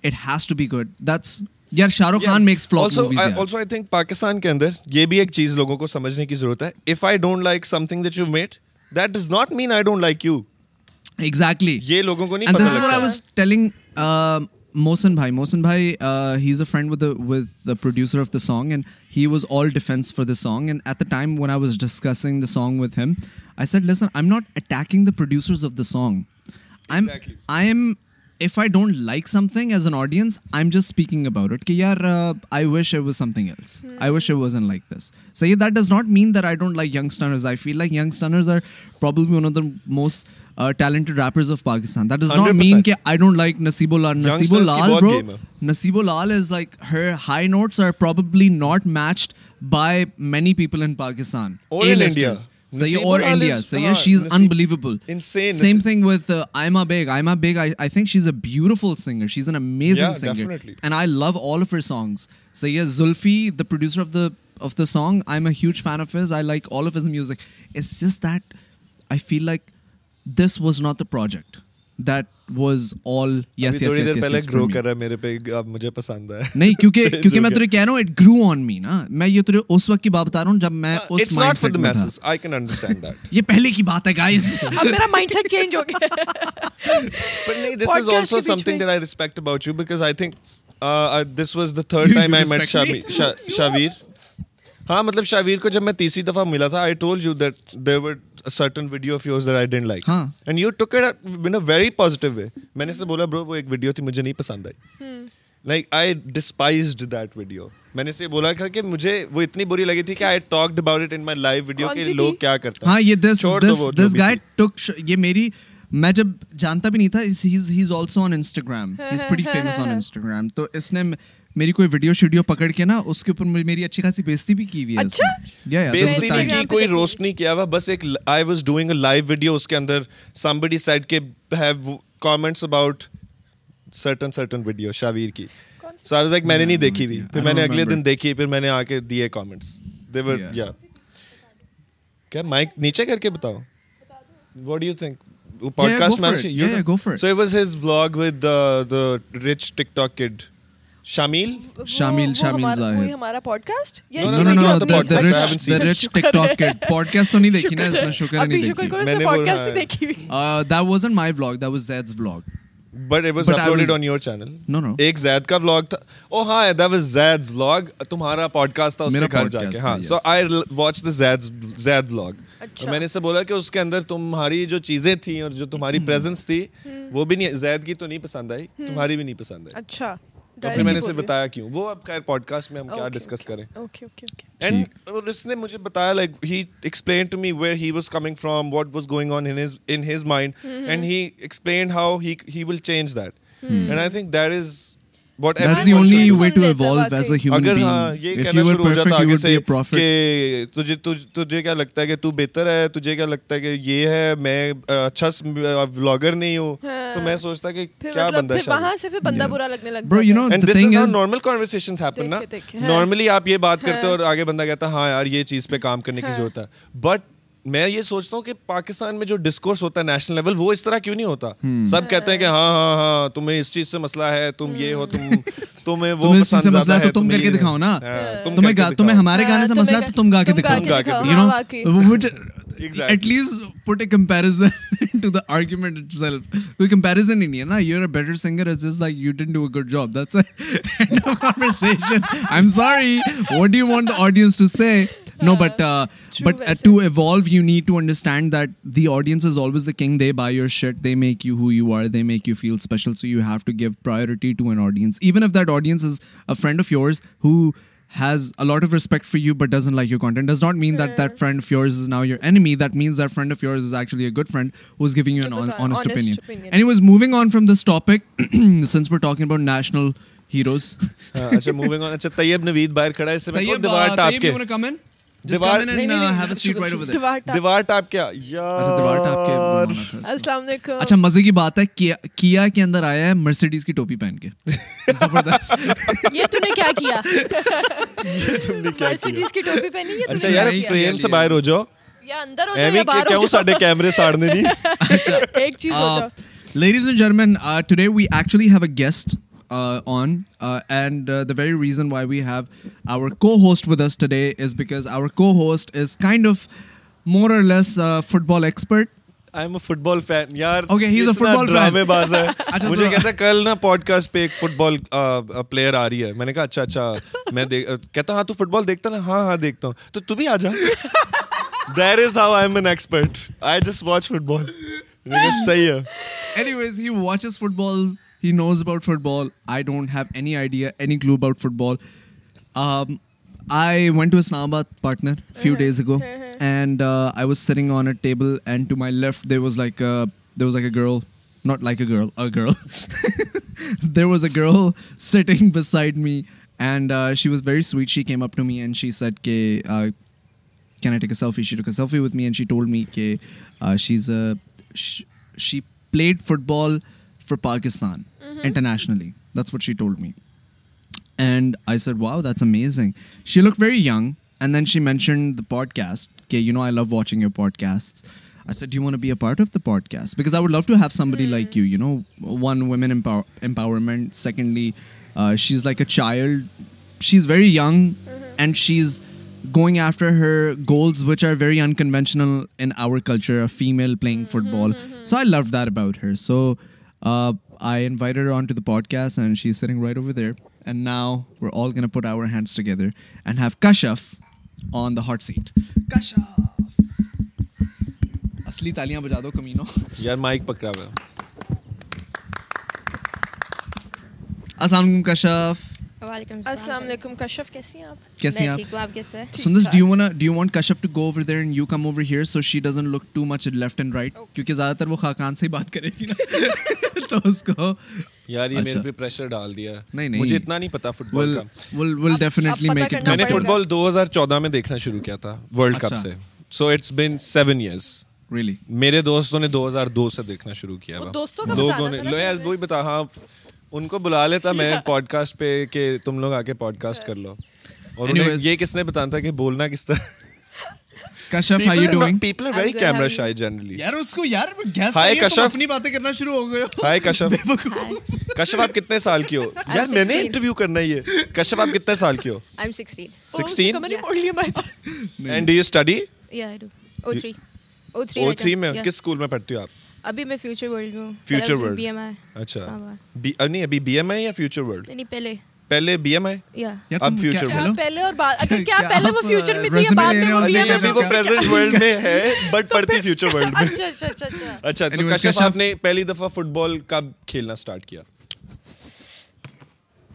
Speaker 1: it has to be That's
Speaker 2: یار Shah Rukh Khan think Pakistan کے اندر یہ بھی ایک چیز لوگوں کو سمجھنے کی ضرورت ہے if I don't like something that does not mean I don't like you
Speaker 1: exactly
Speaker 2: یہ لوگوں
Speaker 1: کو
Speaker 2: نہیں
Speaker 1: this what I was telling Mohsin بھائی موسن بھائی he is a friend with with the producer of the song and he was all defence for the song and at the time when I was discussing the song with him I said listen I am not attacking the producers of the song I
Speaker 2: am
Speaker 1: I am if I don't like something as an audience I am just speaking about it کہ یار I wish it was something else I wish it was an like this see that does not mean that I don't like Young Stunners I feel like Young Stunners are problem one of the most talented of Pakistan that not mean don't like
Speaker 2: Nasibo Lal
Speaker 1: Nasibo is like her high notes not matched by many people big
Speaker 2: iconic
Speaker 1: she
Speaker 2: is
Speaker 1: a singer
Speaker 2: she
Speaker 1: is I love all of your song say Zulfi the producer of the the song just that I feel like project that was all
Speaker 2: پہ نہیں تجھے کہہ رہا ہوں shower کو جب میں تیسری دفعہ ملا تھا certain video of yours that I didn't like and you took it in a very positive way میں نے اسے بولا برو وہ ایک ویڈیو تھی مجھے نہیں پسند I like I despised that video میں نے اسے بولا تھا کہ مجھے وہ اتنی بری لگی تھی کہ I talked about it in my live video
Speaker 1: کہ
Speaker 2: لوگ
Speaker 1: کیا
Speaker 2: کرتے
Speaker 1: ہیں ہاں یہ دس دس گائے ٹک یہ میری میں جب جانتا بھی نہیں تھا he's also on Instagram he's pretty famous on Instagram تو اس نے میری کوئی ویڈیو شیڈیو پکڑ کے نا اس کے اوپر میری اچھی خاصی بےزتی
Speaker 3: بھی
Speaker 1: کی ہوئی
Speaker 2: ہے
Speaker 3: اچھا؟
Speaker 2: بےزتی
Speaker 3: کی
Speaker 2: کوئی
Speaker 3: روسٹ
Speaker 2: نہیں کیا ہوا بس ایک I was doing a live video اس کے اندر سمبڈی سائڈ کے have comments about certain certain video
Speaker 3: shower کی سو
Speaker 1: آئی واز لائک میں نے نہیں دیکھی ہوئی پھر
Speaker 2: میں نے اگلے
Speaker 1: دن دیکھی
Speaker 2: پھر
Speaker 1: میں
Speaker 2: نے آ کے
Speaker 1: دیے کامنٹس
Speaker 2: دیور یا کیا مائک نیچے کر کے بتاؤ واٹ ڈو یو تھنک پوڈ راڈ کاسٹکاسٹرڈ
Speaker 1: یو
Speaker 2: چینل
Speaker 1: ایک
Speaker 2: زید
Speaker 1: کا
Speaker 2: بلاگ
Speaker 1: تھا
Speaker 2: گھر جا کے ہاں سو آئی واچ دا
Speaker 3: اچھا۔
Speaker 2: اور میں نے اسے بولا کہ اس کے اندر تمہاری جو چیزیں تھیں اور
Speaker 1: جو
Speaker 2: تمہاری پریزنس تھی وہ بھی نہیں زید کی تو نہیں پسند آئی تمہاری بھی نہیں پسند
Speaker 3: آئی
Speaker 2: اچھا پھر میں نے اسے بتایا کیوں وہ اب خیر پوڈ کاسٹ میں ہم کیا
Speaker 3: ڈسکس کریں اینڈ
Speaker 2: اور اس نے مجھے بتایا like he explain to me where he was coming from what was going on in his mind and he explain how he will change that and I think that is
Speaker 1: یہ ہے میں
Speaker 3: سوچتا
Speaker 1: کہ کیا
Speaker 3: بندہ
Speaker 1: نارملی آپ یہ بات
Speaker 3: کرتے ہو
Speaker 1: اور
Speaker 3: آگے بندہ
Speaker 1: کہتا
Speaker 3: ہے
Speaker 1: ہاں
Speaker 3: یار
Speaker 1: یہ
Speaker 2: چیز
Speaker 1: پہ کام کرنے کی ضرورت ہے بٹ میں یہ سوچتا ہوں کہ پاکستان میں جو ڈسکورس ہوتا ہے نیشنل لیول وہ اس طرح کیوں نہیں ہوتا سب کہتے ہیں کہ ہاں ہاں ہاں تمہیں اس چیز سے مسئلہ ہے تم تم یہ ہو no but but to evolve you need to understand that the audience is always the king they buy your shirt they make you who you are they make you feel special so you have to give priority to an audience even if that audience is friend of yours who has a lot of respect for you but doesn't like your content does not mean that that friend of yours is now your enemy that means that friend of yours is actually a good friend who is giving you an honest
Speaker 3: گوگ
Speaker 1: was moving on from this topic since مو talking
Speaker 2: about national heroes اچھا اچھا moving آن طیب نوید باہر کھڑا ہے
Speaker 1: اس
Speaker 2: سے
Speaker 1: Uh, دیوار top کیا اچھا، السلام
Speaker 3: علیکم اچھا مزے کی
Speaker 2: کی کی بات
Speaker 3: ہے ہے کیا کیا کیا
Speaker 2: کے
Speaker 3: کے
Speaker 2: اندر
Speaker 3: اندر آیا
Speaker 2: مرسیڈیز مرسیڈیز ٹوپی ٹوپی پہن
Speaker 3: یہ تم نے پہنی
Speaker 2: اچھا
Speaker 3: یار
Speaker 2: فریم
Speaker 3: سے
Speaker 2: باہر
Speaker 3: باہر
Speaker 2: ہو ہو ہو جاؤ
Speaker 3: جاؤ کیرسڈیز کیمرے نہیں
Speaker 1: ایک
Speaker 3: چیز
Speaker 1: ladies gentlemen today we actually have a guest
Speaker 2: player آ رہی ہے میں نے کہا اچھا اچھا میں ہاں ہاں دیکھتا ہوں
Speaker 1: تو He knows about football. I don't have any idea, any clue about football. Um, I went to Islamabad, partner, a few days ago, and uh, I was sitting on a table, and to my left there was like a girl, not like a girl. There was a girl sitting beside me, and uh, she was very sweet. She came up to me and she said, uh, "Can I take a selfie?" She took a selfie with me, and she told me that she played football for Pakistan. Mm-hmm. internationally. That's what she told me. And I said, wow, that's amazing. She looked very young. And then she mentioned the podcast. Okay, you know, I love watching your podcasts. I said, do you want to be a part of the podcast? Because I would love to have somebody hmm. like you, you know, one, women empowerment. Secondly, uh, she's like a child. She's very young mm-hmm. and she's going after her goals, which are very unconventional in our culture, a female playing mm-hmm, football. So I loved that about her. So uh, I invited on to the podcast and she is sitting right over there and now we're all can put our hands together and have Kashaf on the
Speaker 2: hot اصلی تالیاں بجا
Speaker 1: دو کمینو یار
Speaker 4: mic
Speaker 3: پکڑا ہوا السلام علیکم کشف السلام
Speaker 1: علیکم کشف
Speaker 4: کشف
Speaker 1: کیسی
Speaker 4: کیسی ہیں ہیں آپ آپ
Speaker 1: do do you you you want to to go over over and and come here so she look much left right کیونکہ زیادہ تر وہ خاقان سے ہی بات کرے گی تو
Speaker 2: اس کو یار
Speaker 1: یہ
Speaker 2: میرے پہ پریشر ڈال دیا
Speaker 1: نہیں نہیں
Speaker 2: نہیں مجھے اتنا پتا football
Speaker 1: will will definitely make it
Speaker 3: میں
Speaker 2: نے
Speaker 3: فٹ
Speaker 2: بال 2014 میں دیکھنا شروع کیا تھا ورلڈ
Speaker 1: کپ
Speaker 2: سے so it's been 7 years
Speaker 1: really
Speaker 2: میرے دوستوں نے 2002 سے دیکھنا شروع کیا
Speaker 1: تھا بتا لوگوں نے
Speaker 2: ہاں ان
Speaker 4: کو
Speaker 2: بلا
Speaker 4: لیتا میں
Speaker 2: پوڈ
Speaker 4: کاسٹ پہ
Speaker 2: کہ تم
Speaker 1: لوگ آ کے پوڈ
Speaker 2: کاسٹ
Speaker 1: کر لو اور
Speaker 2: یہ
Speaker 1: کس نے بتانا تھا کہ بولنا کس
Speaker 2: طرح آپ
Speaker 4: کتنے
Speaker 2: سال کی نے انٹرویو کرنا کتنے سال کی
Speaker 4: 16
Speaker 1: میں کس اسکول
Speaker 2: میں پڑھتی
Speaker 1: ہو آپ ابھی
Speaker 2: میں میں
Speaker 1: فیوچر فیوچر ورلڈ ورلڈ ہوں
Speaker 2: بی ایم آئی اچھا نہیں نہیں ابھی
Speaker 1: بی
Speaker 2: ایم آئی
Speaker 1: یا
Speaker 2: فیوچر
Speaker 1: اچھا، ورلڈ اچھا، اچھا، پہلی دفعہ فٹ بال کب کھیلنا سٹارٹ کیا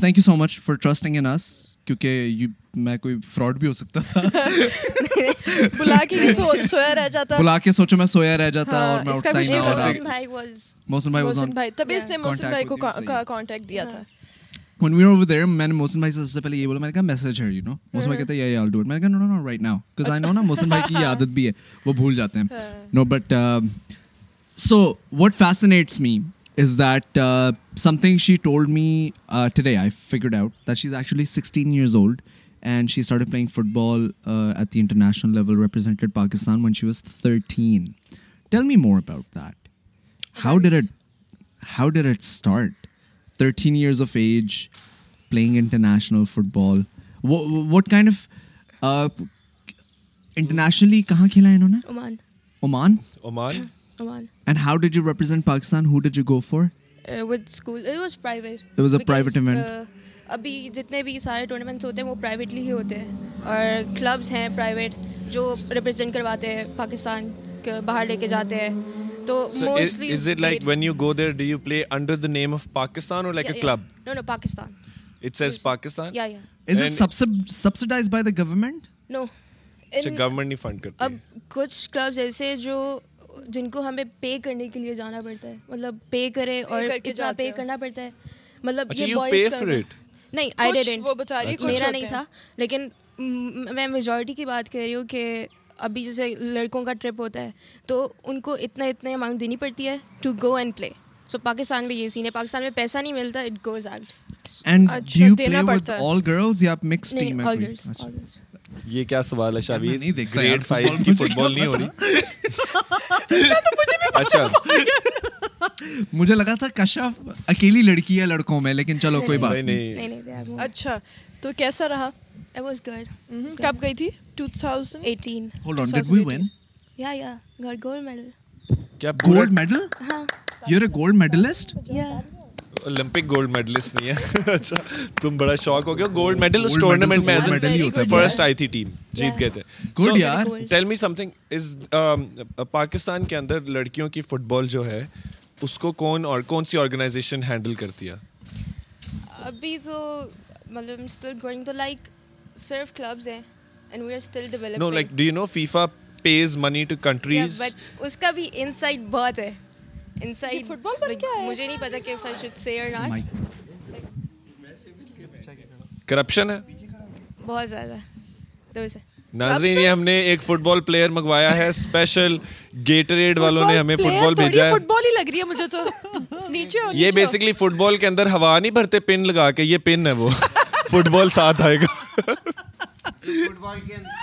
Speaker 1: thank you so much for trusting in اس کیونکہ
Speaker 3: میں
Speaker 1: میں
Speaker 3: میں
Speaker 1: کوئی
Speaker 3: فراڈ
Speaker 1: بھی
Speaker 4: ہو سکتا تھا
Speaker 1: بلا کے سوچو
Speaker 3: سویا
Speaker 1: رہ
Speaker 3: جاتا ہاں، اور
Speaker 4: اٹھتا
Speaker 3: ہی موسن بھائی
Speaker 1: واز اس نے
Speaker 3: بھائی
Speaker 1: کو
Speaker 3: کانٹیکٹ دیا تھا
Speaker 1: when we were over there سے عادت بھی ہے وہ بھول جاتے ہیں ہاں۔ uh, is that something she told me today I figure out that she is actually sixteen years old and she start playing football at the international level represented Pakistan when she was thirteen tell me more about that how did it how did it start thirteen years of age playing international football what kind of internationally کہاں کھیلا ہے انہوں
Speaker 4: نے
Speaker 1: Oman
Speaker 4: Oman
Speaker 1: and how did did you
Speaker 2: you represent represent Pakistan Pakistan who go with school
Speaker 4: ابھی جتنے بھی سارے tournaments ہوتے ہوتے ہیں ہیں ہیں ہیں ہیں وہ پرائیویٹلی ہی اور کلبس پرائیویٹ
Speaker 3: جو
Speaker 4: کرواتے
Speaker 3: باہر
Speaker 4: لے
Speaker 3: کے
Speaker 4: جاتے جو جن کو
Speaker 2: ہمیں
Speaker 4: پے
Speaker 2: کرنے
Speaker 4: کے
Speaker 2: لیے
Speaker 4: جانا
Speaker 2: پڑتا
Speaker 4: ہے
Speaker 2: مطلب
Speaker 4: پے کرے
Speaker 3: اور
Speaker 4: پے
Speaker 3: کرنا پڑتا ہے مطلب اچھا,
Speaker 4: نہیں
Speaker 3: میرا
Speaker 4: نہیں
Speaker 3: تھا
Speaker 4: لیکن میں میجورٹی کی بات کر رہی ہوں کہ ابھی جیسے لڑکوں کا ٹرپ ہوتا ہے تو ان کو اتنا اتنا اماؤنٹ دینی پڑتی ہے to go and play so Pakistan میں یہ سین ہے پاکستان میں پیسہ نہیں ملتا اٹ
Speaker 3: اچھا، گوز ہے
Speaker 2: یہ کیا سوال ہے ہے
Speaker 1: نہیں
Speaker 2: ہو رہی اچھا
Speaker 1: مجھے لگا تھا کشف اکیلی لڑکی لڑکوں میں لیکن چلو کوئی بات
Speaker 2: نہیں
Speaker 3: اچھا تو کیسا رہا کب گئی تھی
Speaker 4: gold gold medal medalist
Speaker 2: Olympic gold medalist نہیں ہے اچھا تم بڑا شوق ہو گیا گولڈ میڈل اس ٹورنامنٹ میں فرسٹ آئی تھی ٹیم جیت گئے تھے
Speaker 1: گڈ یار
Speaker 2: tell me something is Pakistan کے اندر لڑکیوں کی فٹ بال جو ہے اس کو کون اور کون سی آرگنائزیشن ہینڈل کرتی ہے
Speaker 4: ابھی تو مطلب اسٹل گوئنگ تو لائک صرف کلبز ہیں and we are still
Speaker 2: develop
Speaker 4: no
Speaker 2: like do you know FIFA pays money to countries
Speaker 4: but اس کا بھی انسائٹ بہت ہے انسائڈ
Speaker 3: فٹ بال
Speaker 4: مجھے نہیں پتا کہ I should say or not
Speaker 2: corruption ہے
Speaker 4: بہت زیادہ دور سے
Speaker 2: ناظرین یہ ہم نے ایک فٹ بال پلیئر منگوایا ہے اسپیشل گیٹریڈ والوں نے ہمیں فٹ بال بھیجا ہے
Speaker 3: فٹ بال ہی لگ رہی ہے مجھے تو نیچے
Speaker 2: یہ بیسکلی فٹ بال کے اندر ہوا نہیں بھرتے پن لگا کے یہ پن ہے وہ فٹ بال ساتھ آئے گا
Speaker 5: فٹ بال کے اندر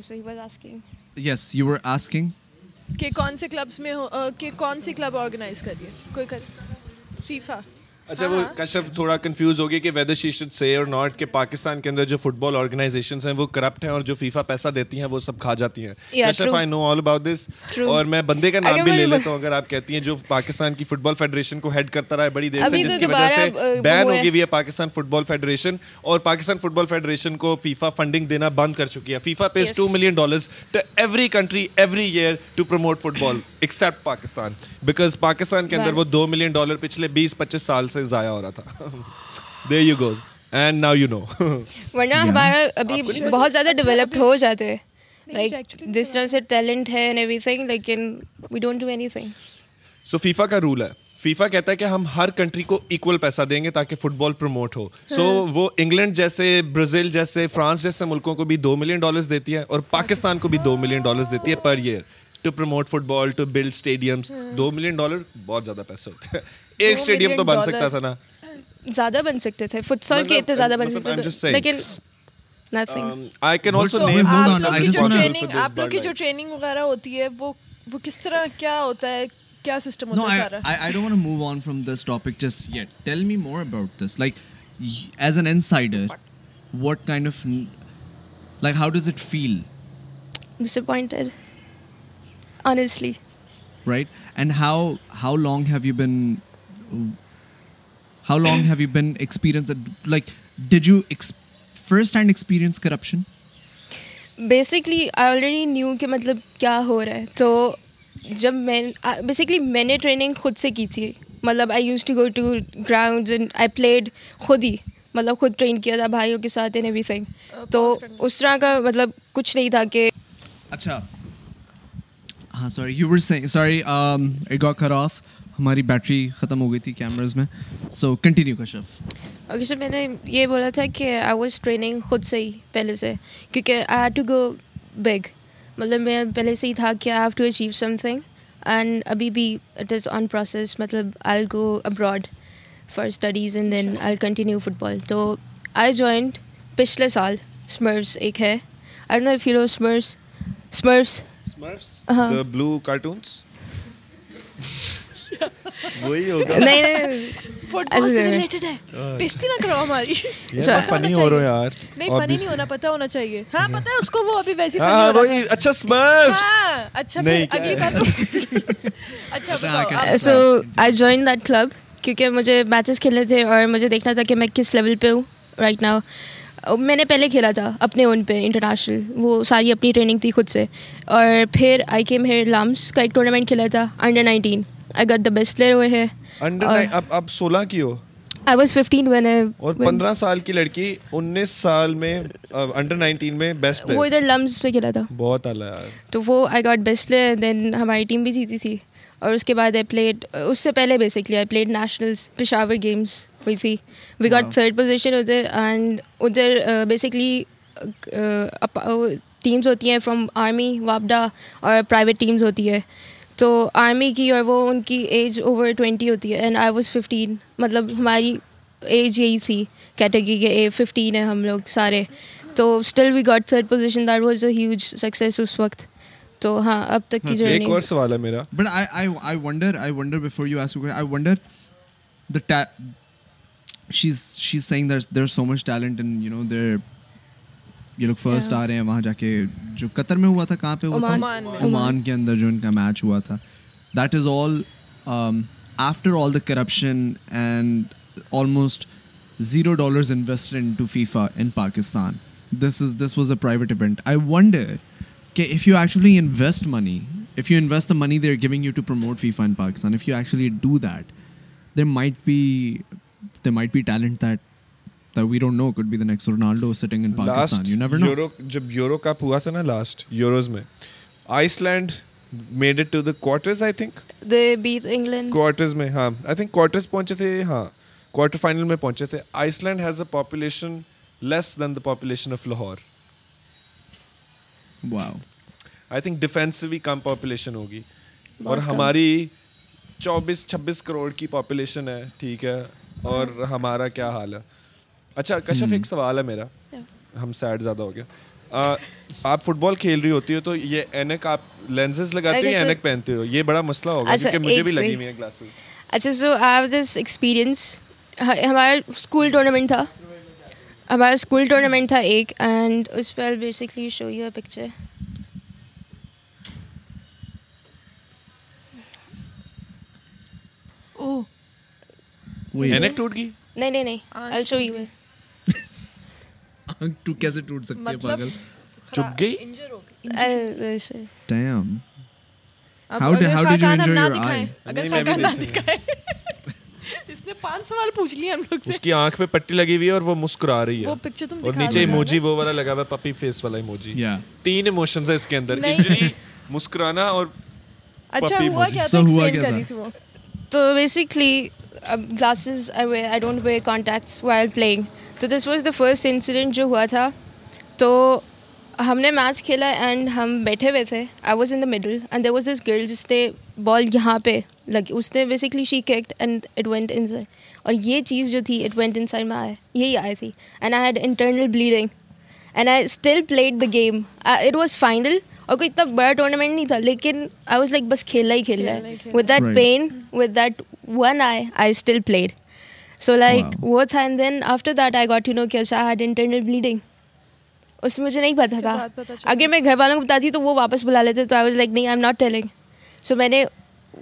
Speaker 4: سوزکنگ
Speaker 1: یس یو وسکنگ
Speaker 3: کہ کون سے کلبس میں ہو uh, کہ کون سی کلب آرگنائز کریے کوئی کر فیفا
Speaker 2: اچھا وہ ہاں، ہاں۔ کشف تھوڑا کنفیوز ہو کہ whether she should say or not کے پاکستان کے اندر جو فٹ بال آرگنائزیشن ہیں وہ کرپٹ ہیں اور جو فیفا پیسہ دیتی ہیں وہ سب کھا جاتی ہیں Kashaf I know all about this اور میں بندے کا نام بھی لے لیتا ہوں اگر آپ کہتی ہیں جو پاکستان کی فٹ بال فیڈریشن کو ہیڈ کرتا رہا ہے بڑی دیر سے جس کی وجہ سے بین گئی ہوئی ہے پاکستان فٹ بال فیڈریشن اور پاکستان فٹ بال فیڈریشن کو فیفا فنڈنگ دینا بند کر چکی ہے FIFA pays two million to every country every year to promote football except Pakistan because Pakistan کے اندر وہ دو ملین ڈالر پچھلے بیس پچیس سال سے سے ضائع ہو
Speaker 4: ہو
Speaker 2: رہا تھا ہم ہر کنٹری کو پیسہ دیں گے تاکہ فٹ بال پروموٹ سو وہ انگلینڈ جیسے برازیل جیسے فرانس جیسے ملکوں کو بھی دو ملین ڈالرز دیتی ہے اور پاکستان کو بھی دو ملین ڈالرز دیتی ہے per year to promote football to build stadium do million dollar بہت زیادہ پیسے ہوتے ہیں ایک اسٹیڈیم تو بن سکتا تھا نا
Speaker 4: زیادہ بن سکتے تھے کے مطلب اتنے زیادہ بن
Speaker 2: مطلب
Speaker 4: سکتے تھے لیکن
Speaker 1: long how long have you been experience like did you first hand experience corruption
Speaker 4: basically I already knew کہ مطلب کیا ہو رہا ہے تو جب میں بیسکلی میں نے ٹریننگ خود سے کی تھی مطلب I used to go to ground and I played خود ہی مطلب خود ٹرین کیا تھا بھائیوں کے ساتھ اینڈ ایوری تھنگ تو اس طرح کا مطلب کچھ نہیں تھا کہ
Speaker 1: اچھا ہاں sorry you were saying sorry off ہماری بیٹری ختم ہو گئی تھی کیمراز میں so continue Kashaf
Speaker 4: okay sir میں نے یہ بولا تھا کہ آئی واز ٹریننگ خود سے ہی پہلے سے کیونکہ I had to go big مطلب میں پہلے سے ہی تھا کہ I have to achieve something and ابھی بھی اٹ از آن پروسیس مطلب I go abroad for studies and then I continue football تو آئی جوائنڈ پچھلے سال اسمرس ایک ہے آئی نو فیلو اسمرس اسمرس ہاں
Speaker 3: blue
Speaker 4: cartoons so I that club کیونکہ مجھے میچز کھیلنے تھے اور مجھے دیکھنا تھا کہ میں کس لیول پہ ہوں رائٹ ناؤ میں نے پہلے کھیلا تھا اپنے اون پہ انٹرنیشنل وہ ساری اپنی ٹریننگ تھی خود سے اور پھر آئی کے ہیئر لامس کا ایک ٹورنامنٹ کھیلا تھا under nineteen I got the best player ہوئے ہے
Speaker 2: اب اب سولہ کی ہو
Speaker 4: آئی واز ففٹین وین
Speaker 2: اور پندرہ سال کی لڑکی انیس سال میں انڈر نائنٹین میں بیسٹ پلیئر
Speaker 4: وہ ادھر لمز پہ کھیلا تھا
Speaker 2: بہت اعلیٰ
Speaker 4: تو وہ I got best player then ہماری ٹیم بھی جیتی تھی اور اس کے بعد آئی پلیڈ اس سے پہلے basically I played nationals Peshawar games ہوئی تھی وی گاٹ تھرڈ پوزیشن ادھر اینڈ ادھر بیسکلی ٹیمس ہوتی ہیں فرام آرمی وابڈا اور پرائیویٹ ٹیمز ہوتی ہے تو آرمی کی اور وہ ان کی ایج اوور ٹوینٹی ہوتی ہے اینڈ آئی واز ففٹین مطلب ہماری ایج یہی تھی کیٹیگری کے اے ففٹین ہے ہم لوگ سارے تو still we got third position that was a huge success اس وقت تو ہاں اب تک کی جرنی ہاں،
Speaker 2: ایک اور سوال ہے میرا
Speaker 1: but I I I wonder I wonder before you ask I wonder the she is she is seeing that there so much talent and you know there یہ لوگ فرسٹ آ رہے ہیں وہاں جا کے جو قطر میں ہوا تھا کہاں پہ
Speaker 3: وہ
Speaker 1: تھا عمان کے اندر جو ان کا میچ ہوا تھا that is all after all the corruption and almost zero dollars invested to FIFA in Pakistan this is this was a private event I wonder کہ
Speaker 2: if you actually invest money if you invest the money they are giving you to promote FIFA in Pakistan if you actually
Speaker 1: do
Speaker 2: that might might be be talent that ہماری چوبیس چھبیس کروڑ کی population ہے ہے ٹھیک اور ہمارا کیا حال ہے اچھا کشف ایک سوال ہے میرا ہم سیڈ زیادہ ہو گیا آپ فٹ بال کھیل رہی ہوتی ہو تو یہ اینک آپ لینزز لگاتے ہیں اینک پہنتے ہو یہ بڑا مسئلہ ہوگا
Speaker 4: اچھا،
Speaker 2: کیونکہ مجھے بھی لگی ہوئی ہیں گلاسز
Speaker 4: اچھا so I have this experience ہمارا اسکول ٹورنامنٹ تھا ہمارا اسکول ٹورنامنٹ تھا ایک اینڈ اس پہ basically show
Speaker 2: you a picture
Speaker 4: نہیں نہیں نہیں
Speaker 2: پٹی لگی ہوئی اور وہ مسکرا رہی ہے نیچے پپی فیس والا تین
Speaker 3: وہ
Speaker 4: تو بیسکلیٹ تو this was the first incident جو ہوا تھا تو ہم نے میچ کھیلا اینڈ ہم بیٹھے ہوئے تھے I was in the middle and there was this girl جس نے بال یہاں پہ لگی اس نے basically she kicked and inside اور یہ چیز جو تھی وینٹ ان سائڈ میں آیا یہی آئی تھی and I had internal bleeding and I still played the game it was final اور کوئی اتنا بڑا ٹورنامنٹ نہیں تھا لیکن آئی واز لائک بس کھیلنا ہی کھیلنا ہے with
Speaker 1: that
Speaker 4: pain with that one آئے I still played so like وہ تھا and then after that I got you know کہ اچھا ہیڈ انٹرنل بلیڈنگ اس میں مجھے نہیں پتا تھا اگر میں گھر والوں کو بتاتی تو وہ واپس بلا لیتے تو آئی واز لائک نہیں I am not telling so میں نے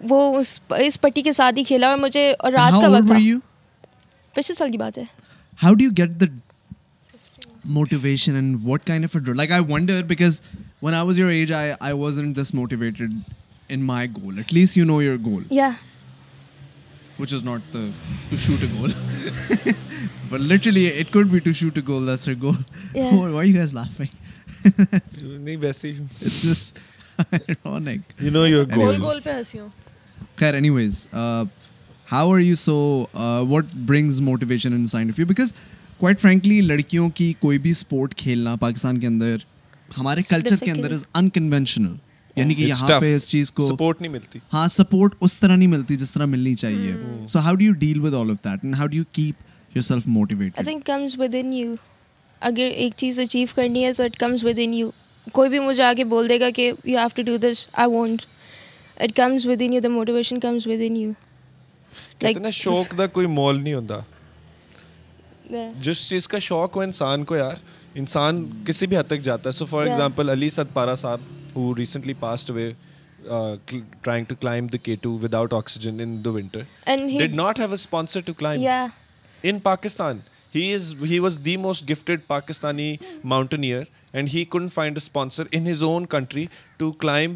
Speaker 4: وہ اس اس پٹی کے ساتھ ہی کھیلا اور مجھے اور رات کا وقت پچھلے سال کی بات ہے
Speaker 1: how do you get the motivation and what kind of like I wonder because when I was your age I I was this motivated in my goal at least you know your goal
Speaker 4: یا
Speaker 1: which is not to shoot a goal but literally it be to shoot a a goal
Speaker 4: goal
Speaker 1: why you laughing
Speaker 2: نہیں ویسے
Speaker 3: it's just
Speaker 1: خیر anyways how are you so what brings motivation inside of you because quite frankly لڑکیوں کی کوئی بھی sport کھیلنا پاکستان کے اندر ہمارے کلچر کے اندر از انکنونشنل جس
Speaker 4: چیز
Speaker 2: کا شوق ہو انسان کو یار انسان کسی بھی حد تک جاتا ہے سو for example Ali sahab recently passed away and had finders اونٹری to climb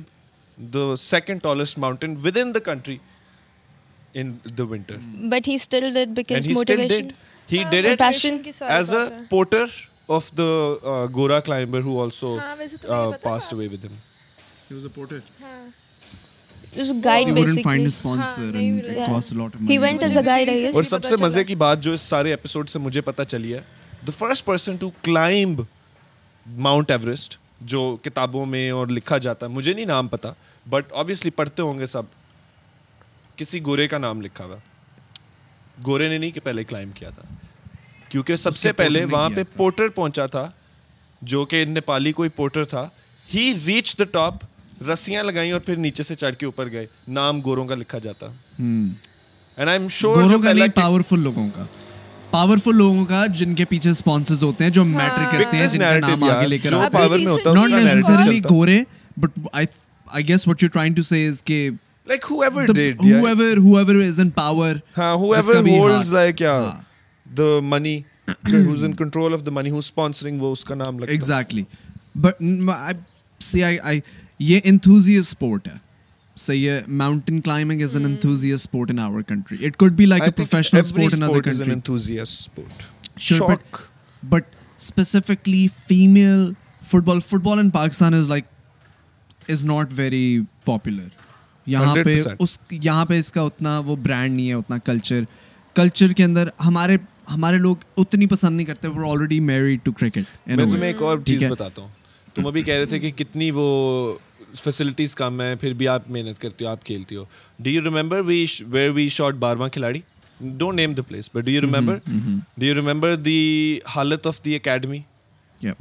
Speaker 2: the second tallest in
Speaker 4: گورا He
Speaker 1: was a porter.
Speaker 2: اور سب سے مزے کی بات جو اس سارے ایپیسوڈ سے مجھے پتا چلی ہے the first person to climb Mount Everest جو کتابوں میں اور لکھا جاتا ہے مجھے نہیں نام پتا بٹ آبویسلی پڑھتے ہوں گے سب کسی گورے کا نام
Speaker 1: لکھا
Speaker 2: ہوا
Speaker 1: گورے نے
Speaker 2: نہیں
Speaker 1: کہ
Speaker 2: پہلے
Speaker 1: کلائمب
Speaker 2: کیا تھا کیونکہ سب سے پہلے وہاں پہ پورٹر پہنچا تھا جو کہ نیپالی کوئی پورٹر تھا ہی ریچ دا ٹاپ رسیاں لگائیں اور پھر نیچے سے چڑھ کے اوپر گئے نام
Speaker 1: گوروں کا لکھا جاتا جن کے پیچھے ہاں۔ نام ہمارے لوگ اتنی پسند نہیں کرتے وہ فیسلٹیز کم
Speaker 2: ہیں
Speaker 1: پھر
Speaker 2: بھی
Speaker 1: آپ محنت
Speaker 2: کرتے
Speaker 1: ہو
Speaker 2: آپ
Speaker 1: کھیلتے
Speaker 3: ہو
Speaker 2: do you remember we
Speaker 1: were
Speaker 3: we
Speaker 1: shot
Speaker 2: بارواں کھلاڑی
Speaker 1: don't
Speaker 2: name the
Speaker 1: place but do you remember do
Speaker 2: you remember
Speaker 1: the
Speaker 2: حالت of the
Speaker 1: academy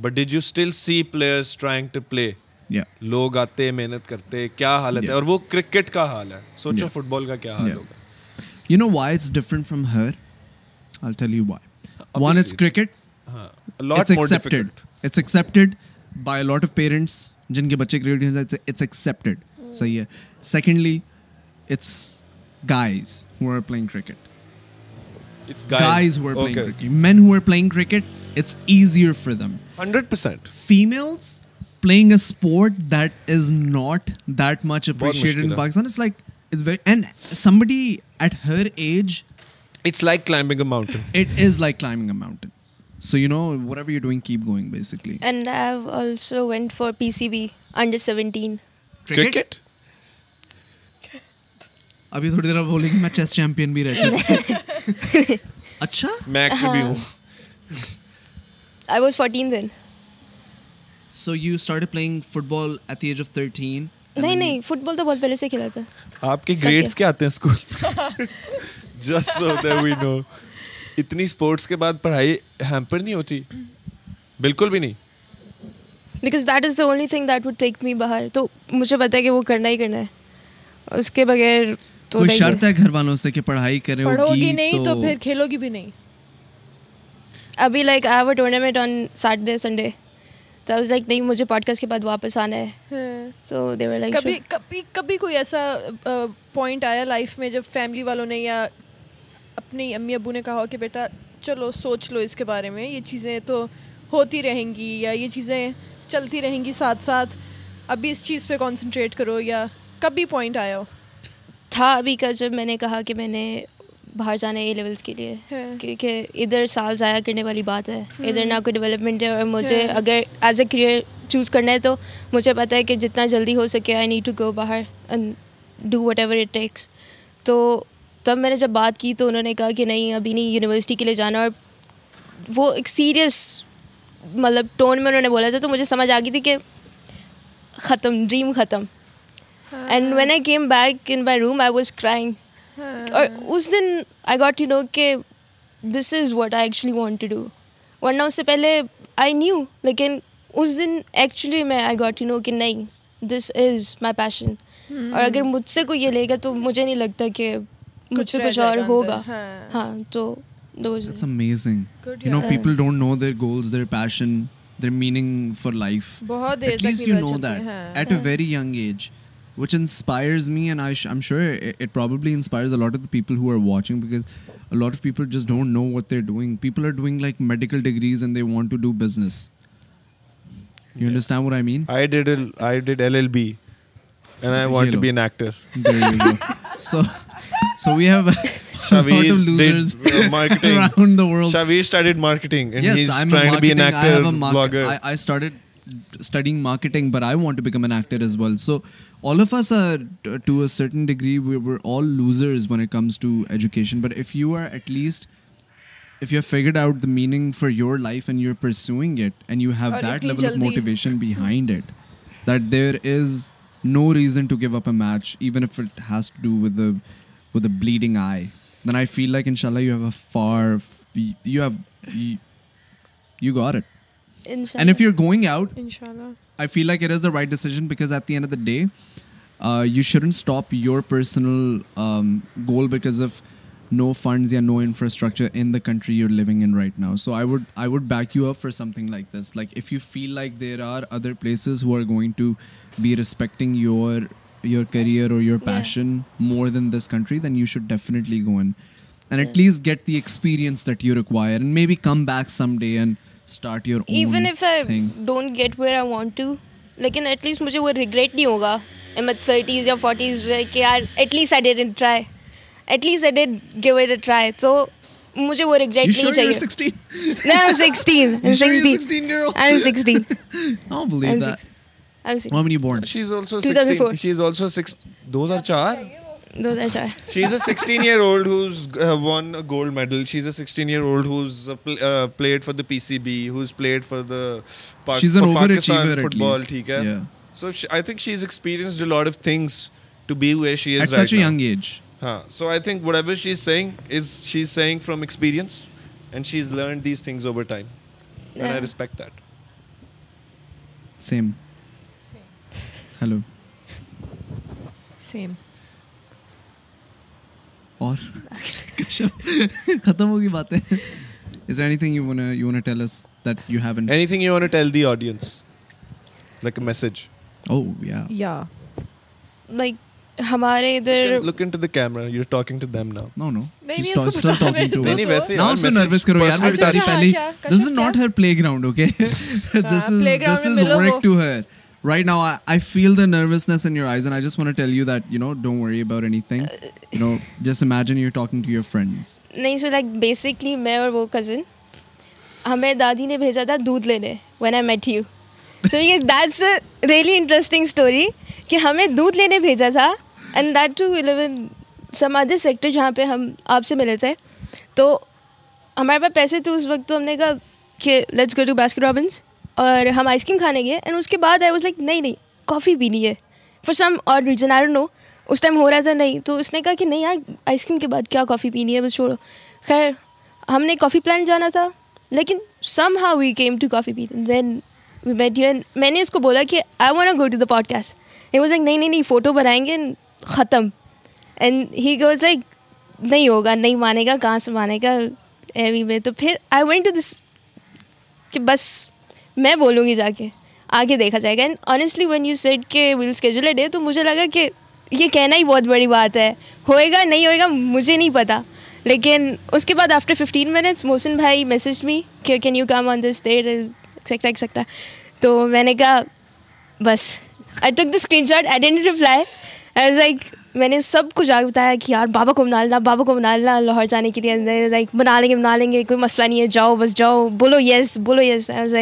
Speaker 1: but
Speaker 2: did you still see players
Speaker 1: trying
Speaker 2: to play لوگ آتے محنت کرتے کیا
Speaker 1: حالت
Speaker 2: ہے اور وہ کرکٹ کا حال ہے
Speaker 1: سوچو
Speaker 2: فٹ بال کا کیا
Speaker 1: حال
Speaker 2: ہوگا
Speaker 1: you know why is different from her I tell you why one
Speaker 2: is
Speaker 1: cricket it's expected by lot of parents جن کے بچے اٹس اٹس
Speaker 2: ایکسیپٹیڈ
Speaker 1: صحیح ہے secondly who that is not
Speaker 2: mountain
Speaker 1: so you know whatever you doing keep going basically
Speaker 4: and I have also went for P C B under 17
Speaker 2: cricket
Speaker 1: ابھی تھوڑی دیر بولیں گے میں چیس چیمپئن بھی رہتی ہوں اچھا
Speaker 2: میں ایکٹر بھی ہوں
Speaker 4: I was 14 then
Speaker 1: so you start playing football at the age of thirteen نہیں
Speaker 4: نہیں
Speaker 1: فٹ
Speaker 4: بال تو بہت پہلے سے کھیلا تھا آپ
Speaker 2: کے
Speaker 4: گریڈس
Speaker 2: کیا
Speaker 4: آتے
Speaker 2: ہیں school just so that we know اتنی اسپورٹس کے بعد پڑھائی ہیمپر نہیں ہوتی بالکل بھی نہیں because that
Speaker 4: is the only thing that would take me باہر تو مجھے پتا ہے کہ وہ کرنا ہی کرنا ہے اس کے بغیر تو شرط
Speaker 1: ہے
Speaker 4: گھر
Speaker 1: والوں سے کہ پڑھائی کرے پڑھو گی نہیں
Speaker 3: تو پھر کھیلو گی بھی نہیں ابھی
Speaker 4: like I have a tournament on Saturday Sunday تو آئی واز لائک نہیں مجھے پوڈ کاسٹ کے بعد واپس آنا ہے
Speaker 3: تو
Speaker 4: دے وے لائک کبھی
Speaker 3: کبھی کبھی کوئی ایسا پوائنٹ آیا لائف میں جب فیملی والوں نے یا اپنی امی ابو نے کہا ہو کہ بیٹا چلو سوچ لو اس کے بارے میں یہ چیزیں تو ہوتی رہیں گی یا یہ چیزیں چلتی رہیں گی ساتھ ساتھ ابھی اس چیز پہ کانسنٹریٹ کرو یا کب بھی
Speaker 4: پوائنٹ آیا ہو تھا ابھی کا جب میں نے کہا کہ میں نے باہر جانا
Speaker 3: ہے
Speaker 4: اے لیولس کے لیے کیونکہ ادھر سال ضائع کرنے والی بات ہے ادھر نہ کوئی
Speaker 3: ڈیولپمنٹ
Speaker 4: ہے اور مجھے اگر ایز اے کریئر چوز کرنا ہے تو مجھے پتا ہے کہ جتنا جلدی ہو سکے آئی نیڈ ٹو گو باہر do whatever it takes تو تب میں نے جب بات کی تو انہوں نے کہا کہ نہیں ابھی نہیں یونیورسٹی کے لیے جانا اور وہ ایک سیریس مطلب ٹون میں انہوں نے بولا تھا تو مجھے سمجھ آ گئی تھی کہ ختم ڈریم ختم and when I came back in my room I was crying اور اس دن آئی گاٹ یو نو کہ this is what I actually want to do ورنہ اس سے پہلے آئی نیو لیکن اس دن ایکچولی میں آئی گاٹ یو نو کہ نہیں دس از مائی پیشن اور اگر مجھ سے کوئی یہ
Speaker 3: لے
Speaker 4: گا تو
Speaker 3: مجھے
Speaker 4: نہیں
Speaker 3: لگتا کہ
Speaker 4: مجھ سے کچھ اور ہوگا ہاں تو
Speaker 1: That's amazing.
Speaker 3: Good
Speaker 1: you know,
Speaker 3: yeah.
Speaker 1: people don't know their goals, their passion, their meaning for life. At least you know that
Speaker 3: hai.
Speaker 1: at yeah. a very young age, which inspires me, and I sh- I'm sure it, it probably inspires a lot of the people who are watching because a lot of people just don't know what they're doing. People are doing like medical degrees and they want to do business. You yeah. understand what I mean?
Speaker 2: I did a, I did LLB, and I want to be an actor.
Speaker 1: There you go. So. سوزرگل figured out um meaning for your life and you are pursuing it and you have detail of motivation behind it that there is no reason to give up a match even if it has to do و with a bleeding eye, then I feel like, inshallah, you have a far... You got it.
Speaker 4: Inshallah.
Speaker 1: And if you're going out,
Speaker 3: inshallah,
Speaker 1: I feel like it is the right decision, because at the end of the day, uh, you shouldn't stop your personal um, goal because of no funds or no infrastructure in the country you're living in right now. So I would back you up for something like this. Like, if you feel like there are other places who are going to be respecting your your career or your passion yeah. more than this country then you should definitely go in and yeah. at least get the experience that you require and maybe come back someday and start your own
Speaker 4: even if i
Speaker 1: thing.
Speaker 4: don't get where i want to like at least mujhe wo regret nahi hoga in my 30s or 40s like yaar at least i didn't try at least i did give it a try مجھے
Speaker 1: وہ
Speaker 4: regret
Speaker 1: نہیں
Speaker 4: چاہیے
Speaker 1: میں 16
Speaker 4: میں 16
Speaker 1: How many born?
Speaker 2: She's also 16. She's also six. Those are char. She's a 16 year old who's uh, won a gold medal. She's a 16 year old who's uh, pl- uh, played for the PCB, who's played for the pa-
Speaker 1: she's an
Speaker 2: for
Speaker 1: overachiever Pakistan
Speaker 2: football. At least.
Speaker 1: Yeah.
Speaker 2: So she, I think she's experienced a lot of things to be where she is
Speaker 1: at
Speaker 2: right
Speaker 1: such a
Speaker 2: now.
Speaker 1: young age.
Speaker 2: Huh. So I think whatever she's saying is she's saying from experience and she's learned these things over time. Yeah. And I respect that.
Speaker 1: Same. Hello
Speaker 3: same
Speaker 1: اور ختم ہوگی باتیں is anything you want you want tell us that you haven't
Speaker 2: anything you want tell the audience like a message
Speaker 1: oh یا
Speaker 3: یا
Speaker 4: like ہمارے ادھر
Speaker 2: look into the camera you are talking to them now
Speaker 1: no no اس
Speaker 2: کو talking
Speaker 1: to
Speaker 2: نہیں
Speaker 1: ویسے
Speaker 2: now
Speaker 1: سے nervous کرو
Speaker 2: یار
Speaker 1: میں
Speaker 3: بتا
Speaker 1: رہی
Speaker 3: پہلی
Speaker 1: this is not her playground okay this is this is work to her right now I feel the nervousness in your eyes and I just want tell you that you know don't worry about anything you know just imagine you talking to your friends
Speaker 4: نہیں so like basically میں اور وہ cousin ہمیں دادی نے بھیجا تھا دودھ لینے when I met you so یہ that's a really interesting story کہ ہمیں دودھ لینے بھیجا تھا and that to eleven some other sector جہاں پہ ہم آپ سے ملے تھے تو ہمارے پاس پیسے تھے اس وقت تو ہم نے کہا کہ let's go to Baskin Robbins اور ہم آئس کریم کھانے گئے اینڈ اس کے بعد آئی واز لائک نہیں نہیں کافی پینی ہے فار سم اور ریزن آئی نو اس ٹائم ہو رہا تھا نہیں تو اس نے کہا کہ نہیں یار آئس کریم کے بعد کیا کافی پینی ہے بس چھوڑو خیر ہم نے کافی پلانٹ جانا تھا لیکن some how we came to کافی پی دین وی یو میں نے اس کو بولا کہ I want go to the podcast he was like نہیں نہیں نہیں فوٹو بنائیں گے ختم اینڈ ہی گوز لائک نہیں ہوگا نہیں مانے گا کہاں سے مانے گا ایوی میں تو پھر آئی وینٹ ٹو دس کہ بس میں بولوں گی جا کے آگے دیکھا جائے گا and honestly when you set کے ول اسکیجول ڈے تو مجھے لگا کہ یہ کہنا ہی بہت بڑی بات ہے ہوئے گا نہیں ہوئے گا مجھے
Speaker 3: نہیں پتا
Speaker 1: لیکن
Speaker 3: اس
Speaker 1: کے
Speaker 4: بعد آفٹر
Speaker 1: ففٹین منٹس موسن بھائی میسج می کہ can you come on this date etcetera etcetera تو میں نے کہا بس I took the screenshot identify as like میں نے سب کو
Speaker 4: جا کے بتایا کہ یار
Speaker 1: بابا بابا کو کو لینا
Speaker 2: لینا
Speaker 1: لاہور
Speaker 2: جانے کے لیے
Speaker 1: لائک لیں لیں گے
Speaker 2: گے
Speaker 1: کوئی
Speaker 3: مسئلہ نہیں ہے
Speaker 4: جاؤ جاؤ بس
Speaker 2: بولو بولو yes
Speaker 4: yes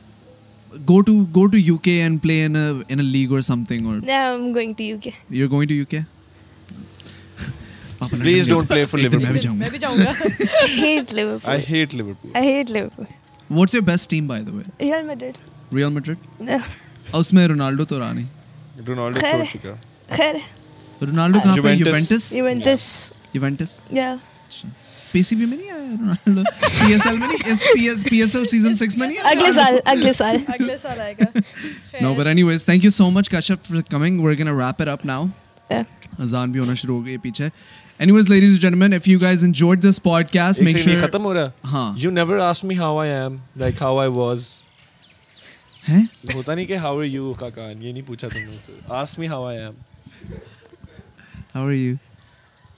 Speaker 4: let's go
Speaker 1: what's
Speaker 4: Real Madrid
Speaker 2: Ronaldo
Speaker 4: تو
Speaker 1: نہیں Ronaldo Ronaldo PS bienvenida. PSL es PS, PSL season 6 manía.
Speaker 4: Agle sal, agle sal.
Speaker 3: Agle sal aega.
Speaker 1: No, but anyways, thank you so much Kashyap for coming. We're going to wrap it up now.
Speaker 4: Yeah.
Speaker 1: Azan bhi hona shuru ho gayi piche. Anyways, ladies and gentlemen, if you guys enjoyed this podcast, make sure...
Speaker 2: Ek khatam ho raha.
Speaker 1: Haan.
Speaker 2: You never asked me how I am, like how I was.
Speaker 1: Hein?
Speaker 2: Hota nahi ke how are you, Kakaan? Ye nahi pucha tumne se. Ask me how I am.
Speaker 1: How are you?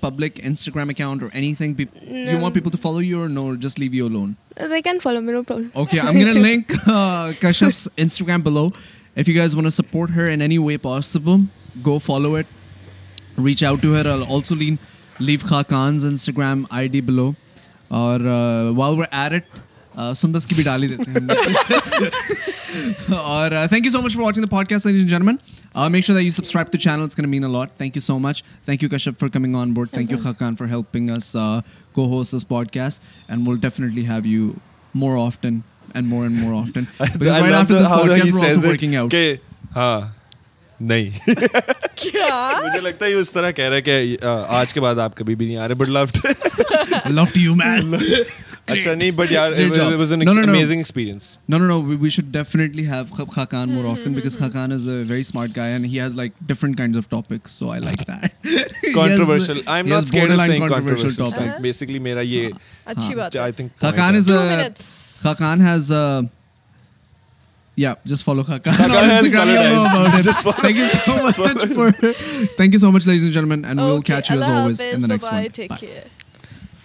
Speaker 1: Public Instagram account leave you loan blue support way possible go follow at reach out ٹوسو لیو خا کانز Instagram I D بلو اور وال ورڈ سندس کی بھی ڈال ہی دیتے ہیں اور thank you so much for watching the podcast in German make sure that you subscribe to channel it's can mean a lot thank you so much thank you کشپ for coming on board thank you Khaqan for helping us co-host this podcast and will definitely have you more often and more and more often because right after this podcast we are working out
Speaker 2: okay ہاں نہیں مجھے لگتا ہے اس طرح کہہ رہا ہے کہ آج کے بعد آپ کبھی بھی نہیں آ رہے but
Speaker 1: lift lift you man
Speaker 2: اچھا نہیں
Speaker 1: بٹ یار
Speaker 2: it was an amazing experience
Speaker 1: no no no we should definitely have Khaqan more often because Khaqan is a very smart guy and he has like different kinds of topics so I like that
Speaker 2: controversial I
Speaker 1: am
Speaker 2: not scared of saying
Speaker 1: controversial topics
Speaker 2: basically میرا یہ
Speaker 3: اچھی بات
Speaker 2: ہے
Speaker 3: I
Speaker 2: think
Speaker 1: Khaqan is a Khaqan has a یا
Speaker 3: just
Speaker 1: follow
Speaker 3: thank
Speaker 1: you
Speaker 3: shoes